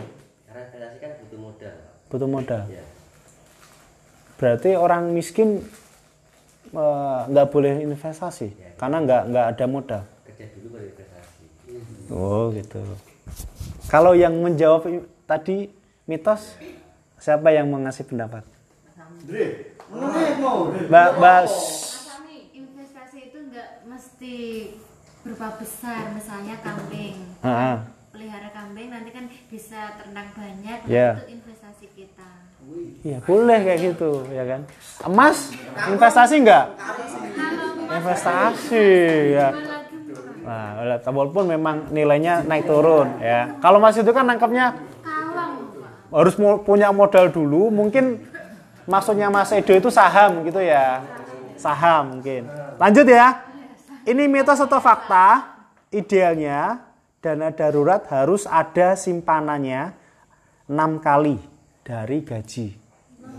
Karena investasi kan butuh modal. Butuh modal. Ya. Berarti orang miskin eh, nggak boleh investasi karena nggak nggak ada modal. Kerja dulu baru investasi. Oh gitu. Kalau yang menjawab tadi mitos, siapa yang mau ngasih pendapat? Mbak Mbak Asami, investasi itu nggak mesti berupa besar, misalnya kambing. Pelihara kambing nanti kan bisa ternak banyak, Ya. itu investasi kita. Iya boleh kayak gitu ya kan. Emas investasi nggak? Investasi ya. Nah, walaupun memang nilainya naik turun ya. Kalau Mas itu kan nangkapnya harus punya modal dulu. Mungkin maksudnya Mas Edo itu saham gitu ya. Saham mungkin. Lanjut ya. Ini mitos atau fakta? idealnya dana darurat harus ada simpanannya enam kali dari gaji.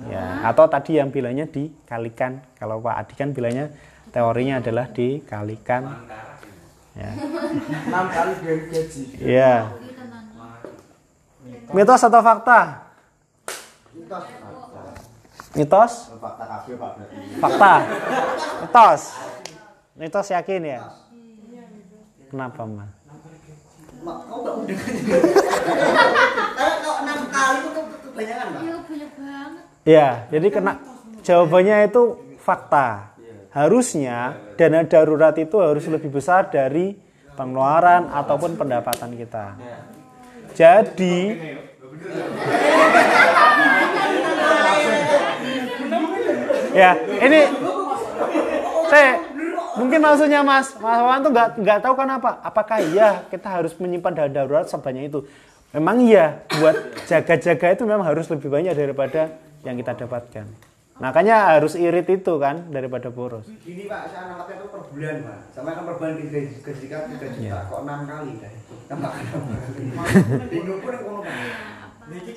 Ya, atau tadi yang bilangnya dikalikan. Kalau Pak Adi kan bilangnya teorinya adalah dikalikan. Ya. enam kali dari gaji Iya. Mitos atau fakta? Mitos. Mitos? Fakta. Mitos. Mitos yakin ya? Kenapa, Mas? Mak, kau enggak udah. [LAUGHS] Kalau enam kali itu kebanyakan, Pak. Iya banyak banget. Ya, jadi kena jawabannya itu fakta. Harusnya dana darurat itu harus lebih besar dari pengeluaran ataupun pendapatan kita. Jadi Ya, ini saya mungkin maksudnya Mas Mas Wawan tuh nggak nggak tahu kan apa? Apakah iya kita harus menyimpan dana darurat sebanyak itu? Memang iya, buat jaga-jaga itu memang harus lebih banyak daripada yang kita dapatkan. Makanya harus irit itu kan daripada boros. Gini Pak, saya nangkapnya itu per bulan Pak. Sama kan per bulan di gaji gaji kan 3 juta. Kok 6 kali dah itu. Tambah Bingung pun.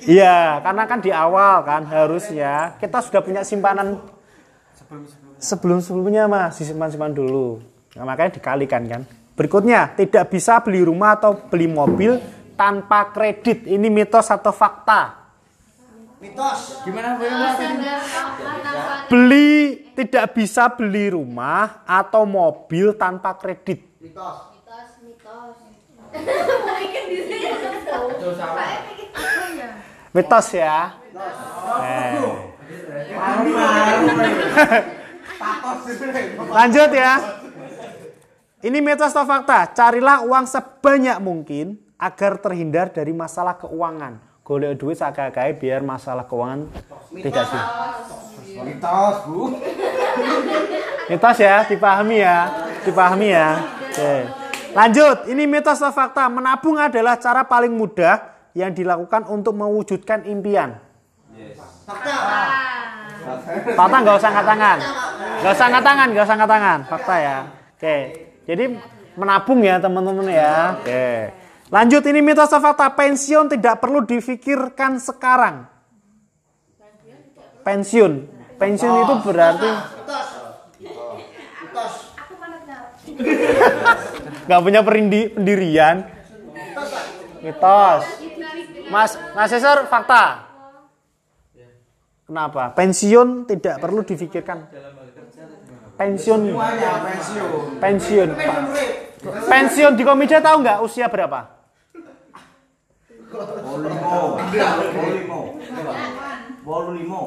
Iya, karena kan di awal kan harusnya kita sudah punya simpanan sebelum-sebelumnya mas disimpan-simpan dulu. Nah, makanya dikalikan kan. Berikutnya, tidak bisa beli rumah atau beli mobil tanpa kredit. Ini mitos atau fakta? Mitos. gimana Beli tidak bisa beli rumah atau mobil tanpa kredit. Mitos. mitos mitos. Ya? Mitos ya. Eh. [LAUGHS] Lanjut ya. Ini mitos atau fakta? Carilah uang sebanyak mungkin agar terhindar dari masalah keuangan. Golek duit sakai biar masalah keuangan tidak sih. mitos Bu Mitos ya, dipahami ya, dipahami ya. Oke. Lanjut, ini mitos atau fakta? Menabung adalah cara paling mudah yang dilakukan untuk mewujudkan impian. Fakta. Fakta nggak usah angkat tangan. Nggak usah angkat tangan, nggak usah angkat tangan. Fakta ya. Oke. Jadi menabung ya teman-teman ya. Oke. Lanjut ini mitos atau fakta pensiun tidak perlu difikirkan sekarang. Pensiun. Pensiun itu berarti [LAUGHS] nggak punya perindi- pendirian. Mitos. Mas, Mas Cesar, fakta. Kenapa? Pensiun tidak perlu difikirkan. Pensiun. pensiun Pensiun. Pensiun di komida tahu nggak usia berapa? Bolu limo bolu limo bolu limo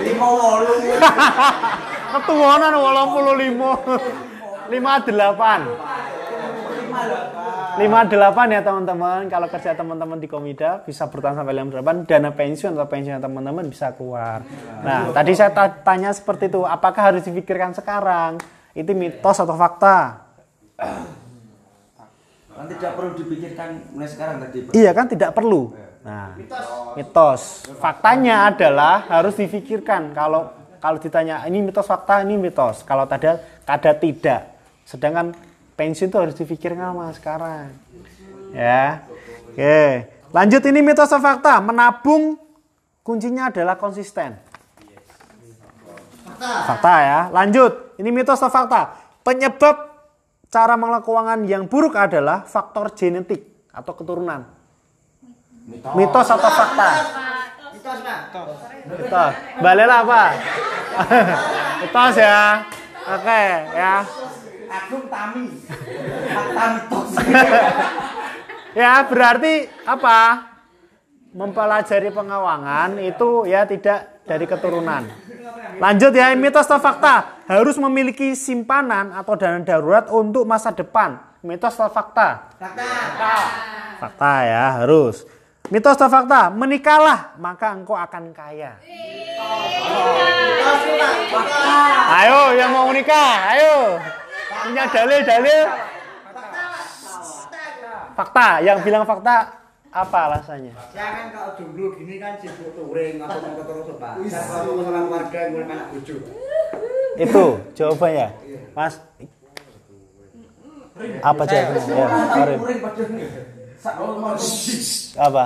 limo wolu Ketuanan 85. 58. 58 ya teman-teman. Kalau kerja teman-teman di Komida bisa bertahan sampai 58 dana pensiun atau pensiun teman-teman bisa keluar. Nah, tadi saya ta- tanya seperti itu, apakah harus dipikirkan sekarang? Itu mitos atau fakta? Kan tidak perlu dipikirkan mulai sekarang tadi Pak. Iya kan tidak perlu. Nah, mitos. Faktanya adalah harus difikirkan. Kalau kalau ditanya ini mitos fakta, ini mitos. Kalau tadi kada tidak. Sedangkan pensiun itu harus difikirkan sama sekarang. Ya. Oke. Lanjut ini mitos atau fakta? Menabung kuncinya adalah konsisten. Fakta ya. Lanjut. Ini mitos atau fakta? Penyebab cara mengelola keuangan yang buruk adalah faktor genetik atau keturunan. Mitos atau fakta? Mitos Pak. Mitos. Balela apa? [LAUGHS] Mitos ya. Oke ya. Agung Tami fakta mitos [LAUGHS] Ya berarti apa? Mempelajari pengawangan itu ya tidak dari keturunan. Lanjut ya, mitos atau fakta? Harus memiliki simpanan atau dana darurat untuk masa depan. Mitos atau fakta? Fakta. Fakta ya, harus. Mitos atau fakta? Menikahlah, maka engkau akan kaya. Ayo yang mau menikah, ayo. Punya dalil-dalil. Fakta, yang bilang fakta apa alasannya? Saya kan kalau jomblo gini kan sibuk touring atau mau terus Pak. Saya kalau masalah keluarga ngurus anak bojo. Itu jawabannya. Mas Apa jawabannya? Ya. Apa?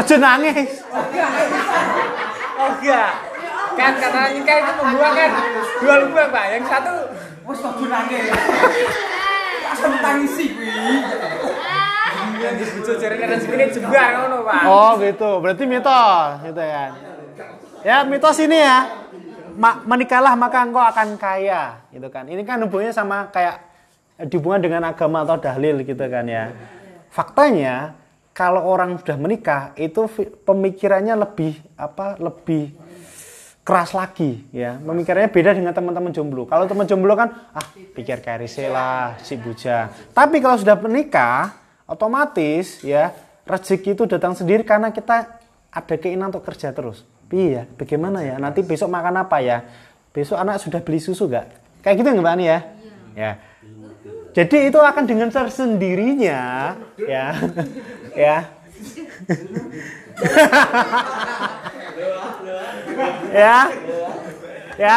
Ojo nangis. Oh enggak. Kan kata Nika itu membuang kan dua lubang Pak. Yang satu wis kok nangis. Langsung tangisi kuwi. Oh gitu, berarti mitos gitu kan. Ya mitos ini ya, Ma- menikahlah maka engkau akan kaya gitu kan. Ini kan hubungannya sama kayak eh, dihubungkan dengan agama atau dalil gitu kan ya. Faktanya kalau orang sudah menikah itu pemikirannya lebih apa lebih keras lagi ya. Pemikirannya beda dengan teman-teman jomblo. Kalau teman jomblo kan ah pikir karise lah si bujang tapi kalau sudah menikah otomatis ya rezeki itu datang sendiri karena kita ada keinginan untuk kerja terus. Iya bagaimana ya? Nanti besok makan apa ya? Besok anak sudah beli susu gak kayak gitu nggak mbak Ani ya? Ya. Jadi itu akan dengan tersendirinya ya. [LAUGHS] Ya ya? Ya?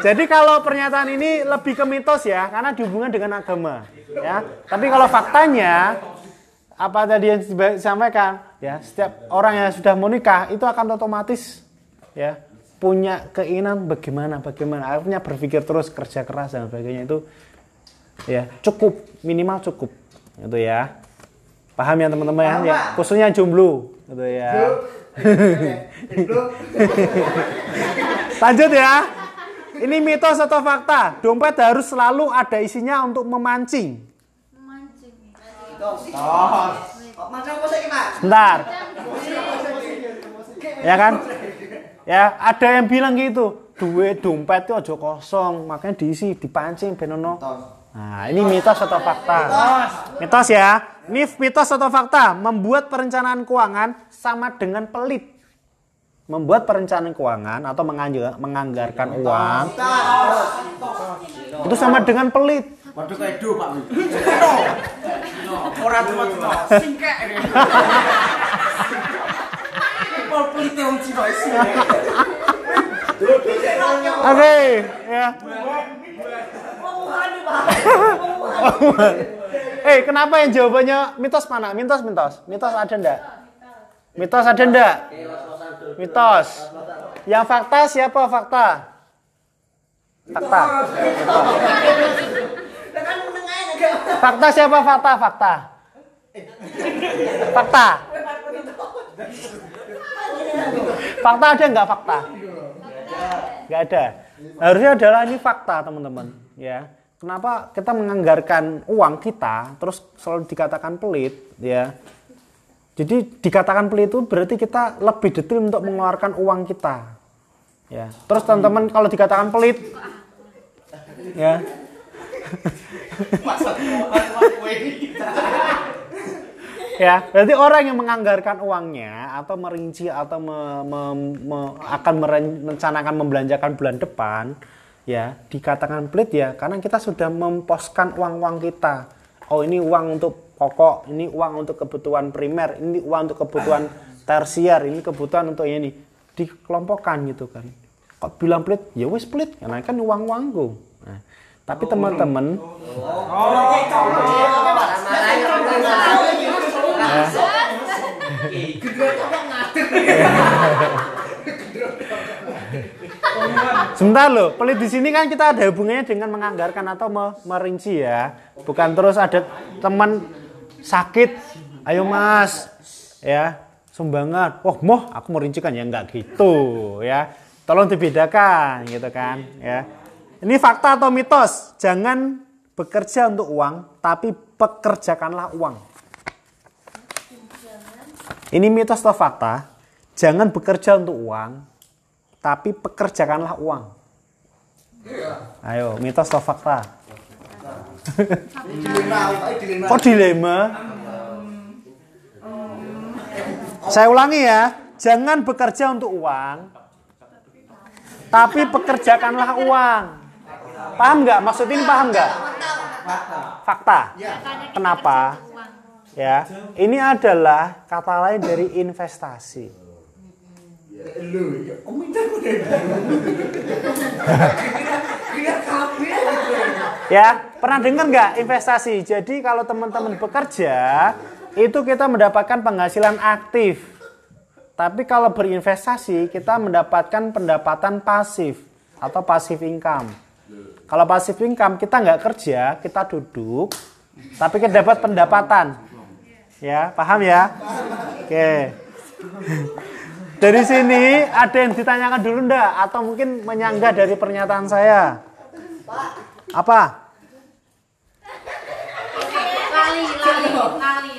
Jadi kalau pernyataan ini lebih ke mitos ya karena dihubungkan dengan agama ya. Tapi kalau faktanya apa tadi yang disampaikan? Ya setiap orang yang sudah menikah itu akan otomatis ya punya keinginan bagaimana bagaimana. Akhirnya berpikir terus kerja keras dan sebagainya. Itu ya cukup minimal cukup. Itu ya. Paham ya teman-teman ya, ya khususnya jomblo gitu ya [LAUGHS] lanjut ya ini mitos atau fakta dompet harus selalu ada isinya untuk memancing Mancing. Macam apa sih Mas? Bentar. Ya kan? Ya, ada yang bilang gitu. Duit dompet itu aja kosong, makanya diisi, dipancing ben ono. Nah, ini mitos atau fakta? Mitos ya. Ini mitos atau fakta? Membuat perencanaan keuangan sama dengan pelit. Membuat perencanaan keuangan atau menganggarkan uang itu sama dengan pelit. Waduh kayak do Pak. Ora cuma cuma singkek. Pol pelite wong Cina isi. Oke, ya. [LAUGHS] Eh, kenapa yang jawabannya mitos mana? Mitos, mitos. Mitos ada ndak? Mitos ada ndak? Mitos. Yang fakta siapa fakta? Fakta. Fakta siapa fakta? Fakta. Fakta. Fakta ada nggak fakta? Nggak ada. Harusnya adalah ini fakta teman-teman. Ya. Kenapa kita menganggarkan uang kita terus selalu dikatakan pelit? Ya. Jadi dikatakan pelit itu berarti kita lebih detail untuk mengeluarkan uang kita. Ya. Terus teman-teman kalau dikatakan pelit, ya. Ya, berarti orang yang menganggarkan uangnya atau merinci atau me- me- me- akan merencanakan membelanjakan bulan depan, ya dikatakan pelit ya karena kita sudah memposkan uang-uang kita. Oh ini uang untuk pokok, ini uang untuk kebutuhan primer, ini uang untuk kebutuhan tersier, ini kebutuhan untuk ini dikelompokkan gitu kan. Kok bilang pelit? Ya wes pelit, karena kan uang-uangku. Nah, tapi teman-teman Sebentar loh, pelit di sini kan kita ada hubungannya dengan menganggarkan atau me- merinci ya. Bukan terus ada teman sakit, ayo mas, ya sumbangan. Oh moh, aku merincikan ya nggak gitu ya. Tolong dibedakan gitu kan ya. Ini fakta atau mitos? Jangan bekerja untuk uang, tapi pekerjakanlah uang. Ini mitos atau fakta? Jangan bekerja untuk uang, tapi pekerjakanlah uang. Ayo, mitos atau fakta? Kok dilema? Saya ulangi ya, jangan bekerja untuk uang, tapi pekerjakanlah uang. Paham nggak? Maksud ini paham nggak? Fakta. Kenapa? Ya, ini adalah kata lain dari investasi. Ya, pernah dengar nggak investasi? Jadi kalau teman-teman bekerja, itu kita mendapatkan penghasilan aktif. Tapi kalau berinvestasi, kita mendapatkan pendapatan pasif atau passive income. Kalau passive income kita nggak kerja, kita duduk, tapi kita dapat pendapatan. Ya, paham ya? Oke. Dari sini ada yang ditanyakan dulu ndak atau mungkin menyanggah dari pernyataan saya? Apa? Lali, lali, lali.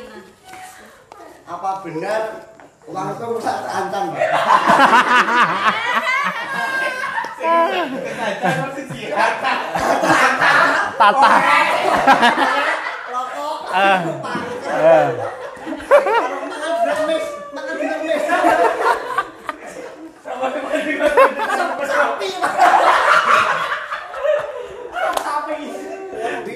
Apa benar uang itu rusak terancam, Pak? Tata. Pak.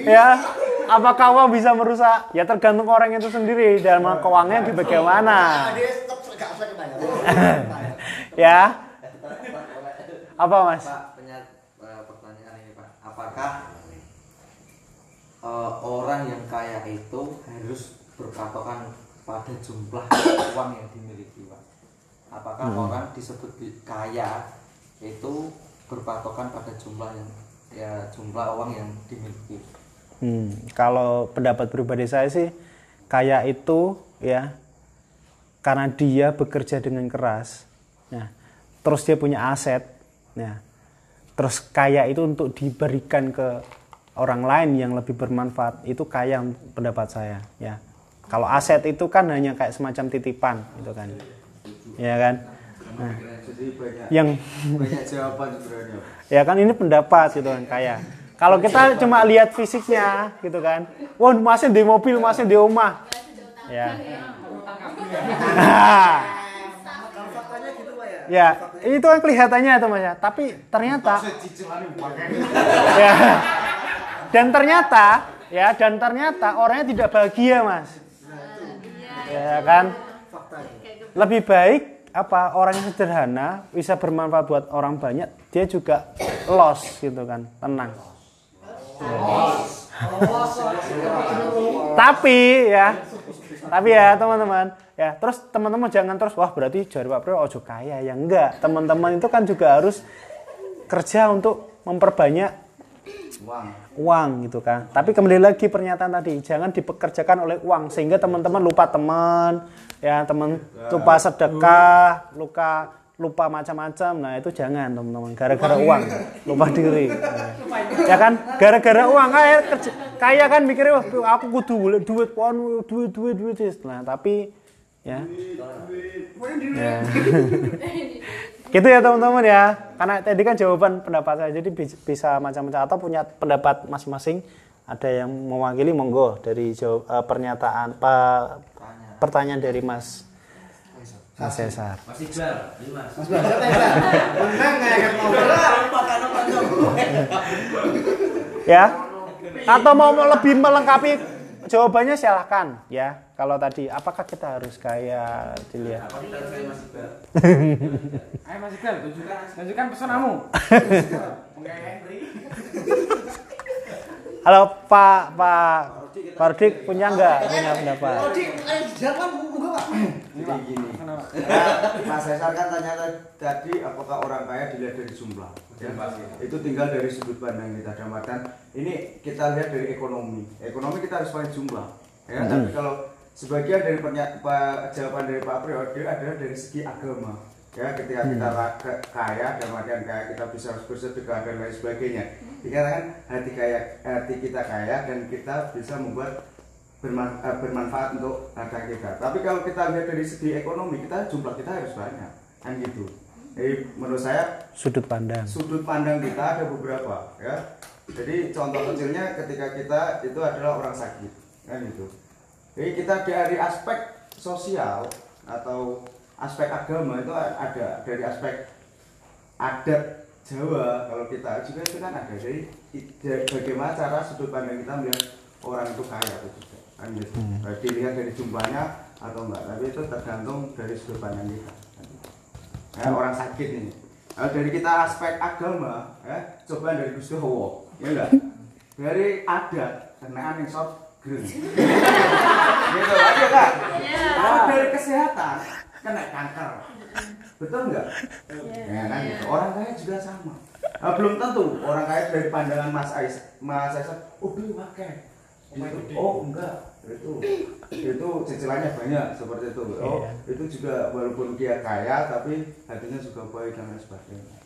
Ya, apakah uang bisa merusak? Ya tergantung orang itu sendiri dalam keuangannya di bagaimana. [LAUGHS] Ya. Apa mas? Eh, pertanyaan ini Pak. Apakah eh, orang yang kaya itu harus berpatokan pada jumlah uang yang dimiliki Pak? Apakah Hmm. orang disebut di- kaya itu berpatokan pada jumlah yang ya jumlah uang yang dimiliki? Hmm, kalau pendapat pribadi saya sih kaya itu ya karena dia bekerja dengan keras, ya, terus dia punya aset, ya, terus kaya itu untuk diberikan ke orang lain yang lebih bermanfaat itu kaya pendapat saya, ya. Kalau aset itu kan hanya kayak semacam titipan, gitu kan, ya kan. Nah, banyak yang [LAUGHS] banyak jawaban sebenarnya. ya kan ini pendapat gitu kan kaya kalau kita cuma lihat fisiknya gitu kan. Wah masih di mobil masih di rumah. Ya. Nah, Kalau faktanya gitu Pak ya. ya itu kan kelihatannya itu mas ya. Tapi ternyata ya. Dan ternyata ya dan ternyata orangnya tidak bahagia mas ya kan? Lebih baik apa orang yang sederhana bisa bermanfaat buat orang banyak dia juga loss gitu kan tenang. Tapi ya tapi ya teman-teman. Ya terus teman-teman jangan terus wah berarti jari Pak Priyo ojo kaya. Ya enggak teman-teman itu kan juga harus kerja untuk memperbanyak Uang. uang gitu kan. Tapi kembali lagi pernyataan tadi, jangan dipekerjakan oleh uang sehingga teman-teman lupa teman, ya teman lupa sedekah, lupa lupa macam-macam. Nah itu jangan teman-teman, gara-gara uang, [LAUGHS] lupa diri. Ya kan, gara-gara uang kaya kerja, kaya kan mikirnya aku kudu duit, pon duit duit duit. Nah tapi ya. ya. [LAUGHS] gitu ya teman-teman ya. Karena tadi kan jawaban pendapat saya. Jadi bi- bisa macam-macam atau punya pendapat masing-masing. Ada yang mewakili monggo. Dari jawab, eh, pernyataan pa- pertanyaan dari Mas Mas Cesar. Mas Iqbal? Menang kan makan apa ya atau mau lebih melengkapi jawabannya silahkan ya kalau tadi apakah kita harus kaya dilihat Apa kita harus kayak Mas Iqbal? [LAUGHS] Ayo Mas Iqbal, tunjukkan, tunjukkan pesonamu. [LAUGHS] [LAUGHS] halo Pak Pak Rudik punya nggak punya pendapat Odi, ayo jangan buka Pak. Jadi gini. Ya, Mas Cesar kan tanya tadi apakah orang kaya dilihat dari jumlah. Ya, itu tinggal dari sudut pandang kita artian ini kita lihat dari ekonomi. Ekonomi kita harus pakai jumlah. Ya, tapi kalau sebagian dari jawaban dari Pak Priode adalah dari segi agama. Ya, ketika kita ra- ke- kaya dalam artian kaya kita bisa bersedekah dan lain sebagainya. Dikatakan hati kaya hati kita kaya dan kita bisa membuat berman- eh, bermanfaat untuk harta kita. Tapi kalau kita lihat dari segi ekonomi, kita jumlah kita harus banyak, kan gitu. Jadi menurut saya sudut pandang sudut pandang kita ada beberapa, ya. Jadi contoh kecilnya ketika kita itu adalah orang sakit, kan gitu. Jadi kita dari aspek sosial atau aspek agama itu ada dari aspek adat Jawa. Kalau kita juga itu kan ada jadi bagaimana cara sudut pandang kita melihat orang itu kaya atau tidak. Kan gitu. Baik dilihat dari jumlahnya atau enggak. Tapi itu tergantung dari sudut pandang kita. Ya, orang sakit ini. Kalau dari kita aspek agama ya coba dari Gusti Allah ya enggak? Dari adat kenaan yang short green. [LAUGHS] Gitu aja kan kalau dari kesehatan kena kanker. Betul nggak? Ya kan gitu. orang kaya juga sama. Nah, belum tentu orang kaya dari pandangan Mas Ais Mas Aisyah oh beli pakai. Gitu. oh enggak. Itu itu cicilannya banyak seperti itu. Oh Iya. itu juga walaupun dia kaya tapi hatinya juga baik dan lain sebagainya.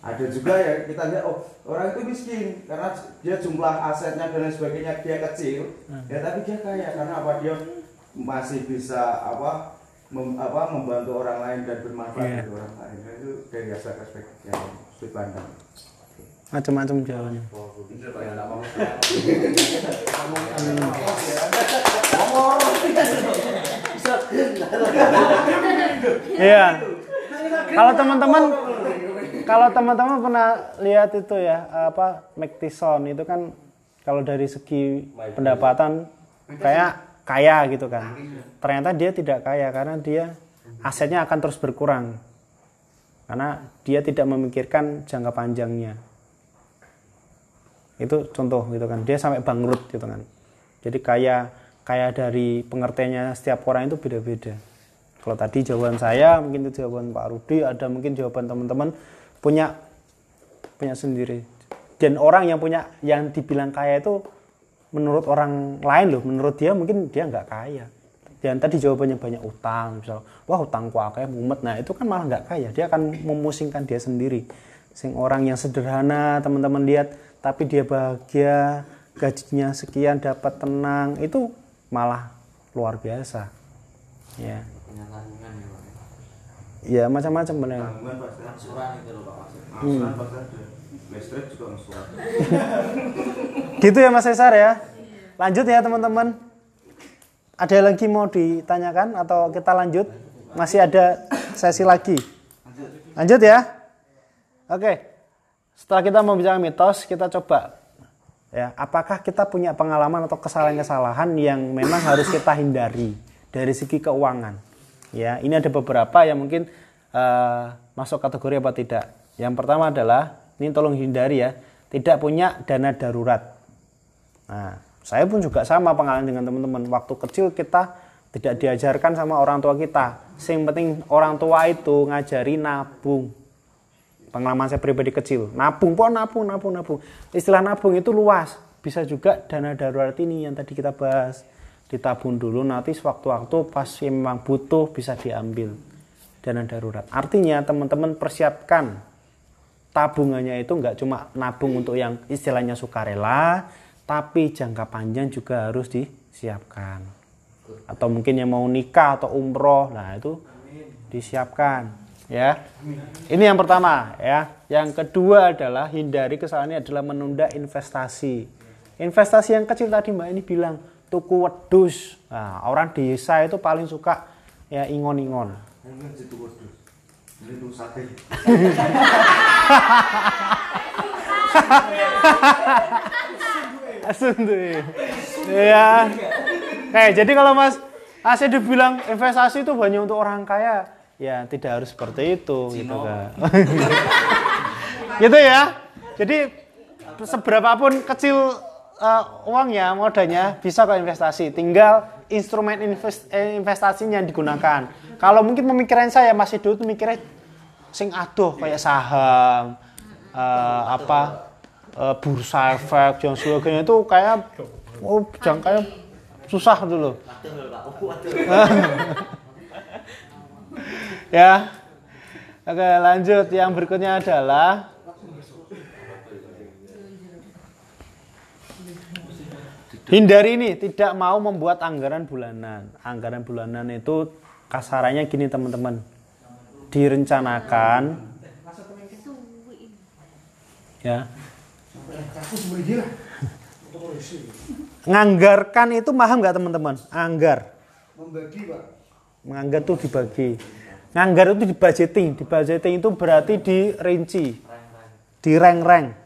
Ada juga ya kita lihat oh orang itu miskin karena dia jumlah asetnya dan lain sebagainya dia kecil. Ya tapi dia kaya karena apa? Dia masih bisa apa mem- apa membantu orang lain dan bermanfaat Iya. bagi orang lain itu dari aspek aspek yang sudut pandang Macam-macam jawabannya. Iya. Kalau teman-teman kalau teman-teman pernah lihat itu ya apa McTison itu kan kalau dari segi pendapatan kayak kaya gitu kan. Ternyata dia tidak kaya karena dia asetnya akan terus berkurang. Karena dia tidak memikirkan jangka panjangnya. Itu contoh gitu kan. Dia sampai bangkrut gitu kan. Jadi kaya kaya dari pengertiannya setiap orang itu beda-beda. Kalau tadi jawaban saya, mungkin itu jawaban Pak Rudi, ada mungkin jawaban teman-teman punya punya sendiri. Dan orang yang punya yang dibilang kaya itu menurut orang lain loh, menurut dia mungkin dia nggak kaya. Dan tadi jawabannya banyak utang, misal, wah utangku akeh mumet. Nah itu kan malah nggak kaya, dia akan memusingkan dia sendiri. Sing orang yang sederhana teman-teman lihat, tapi dia bahagia, gajinya sekian dapat tenang, itu malah luar biasa. Ya, ya Pak. ya macam-macam benar. tanggungan listrik juga angsuran [LAUGHS] Gitu ya Mas Cesar ya. Lanjut ya teman-teman. Ada lagi mau ditanyakan atau kita lanjut? Masih ada sesi lagi. Lanjut ya. Oke. Setelah kita membicarakan mitos, kita coba ya, apakah kita punya pengalaman atau kesalahan-kesalahan yang memang harus kita hindari dari segi keuangan? Ya, ini ada beberapa yang mungkin eh, masuk kategori apa tidak. Yang pertama adalah ini tolong hindari ya, tidak punya dana darurat. Nah, saya pun juga sama pengalaman dengan teman-teman. Waktu kecil kita tidak diajarkan sama orang tua kita. Yang penting orang tua itu ngajari nabung. Pengalaman saya pribadi kecil, nabung, pokoknya nabung, nabung, nabung. Istilah nabung itu luas. Bisa juga dana darurat ini yang tadi kita bahas. Ditabung dulu, nanti sewaktu-waktu pas memang butuh bisa diambil dana darurat. Artinya teman-teman persiapkan tabungannya itu nggak cuma nabung untuk yang istilahnya sukarela, tapi jangka panjang juga harus disiapkan. Atau mungkin yang mau nikah atau umroh, nah itu disiapkan, ya. Ini yang pertama, ya. Yang kedua adalah hindari kesalahannya adalah menunda investasi. Investasi yang kecil tadi Mbak ini bilang tuku wedus. Nah, orang desa itu paling suka ya ingon-ingon. Beli tuh sate. Asuntuy. Ya. Kayak jadi kalau Mas Asih dibilang investasi itu hanya untuk orang kaya, ya tidak harus seperti itu gitu kan. gitu ya. Jadi seberapapun kecil eh, uangnya, modalnya bisa kok investasi. Tinggal instrumen invest, eh, investasinya yang digunakan. Kalau mungkin pemikiran saya masih dulu tuh mikirnya sing aduh kayak saham eh, apa eh, bursa efek dan sebagainya itu kayak oh jangkanya susah dulu [LAUGHS] ya. Oke lanjut. Yang berikutnya adalah hindari ini tidak mau membuat anggaran bulanan. Anggaran bulanan itu kasarannya gini teman-teman. Direncanakan. Ya. Nganggarkan itu paham nggak teman-teman? Anggar. Membagi, Pak. menganggar tuh dibagi. Nganggar itu dibudgeting. Dibudgeting itu berarti dirinci. Direng-reng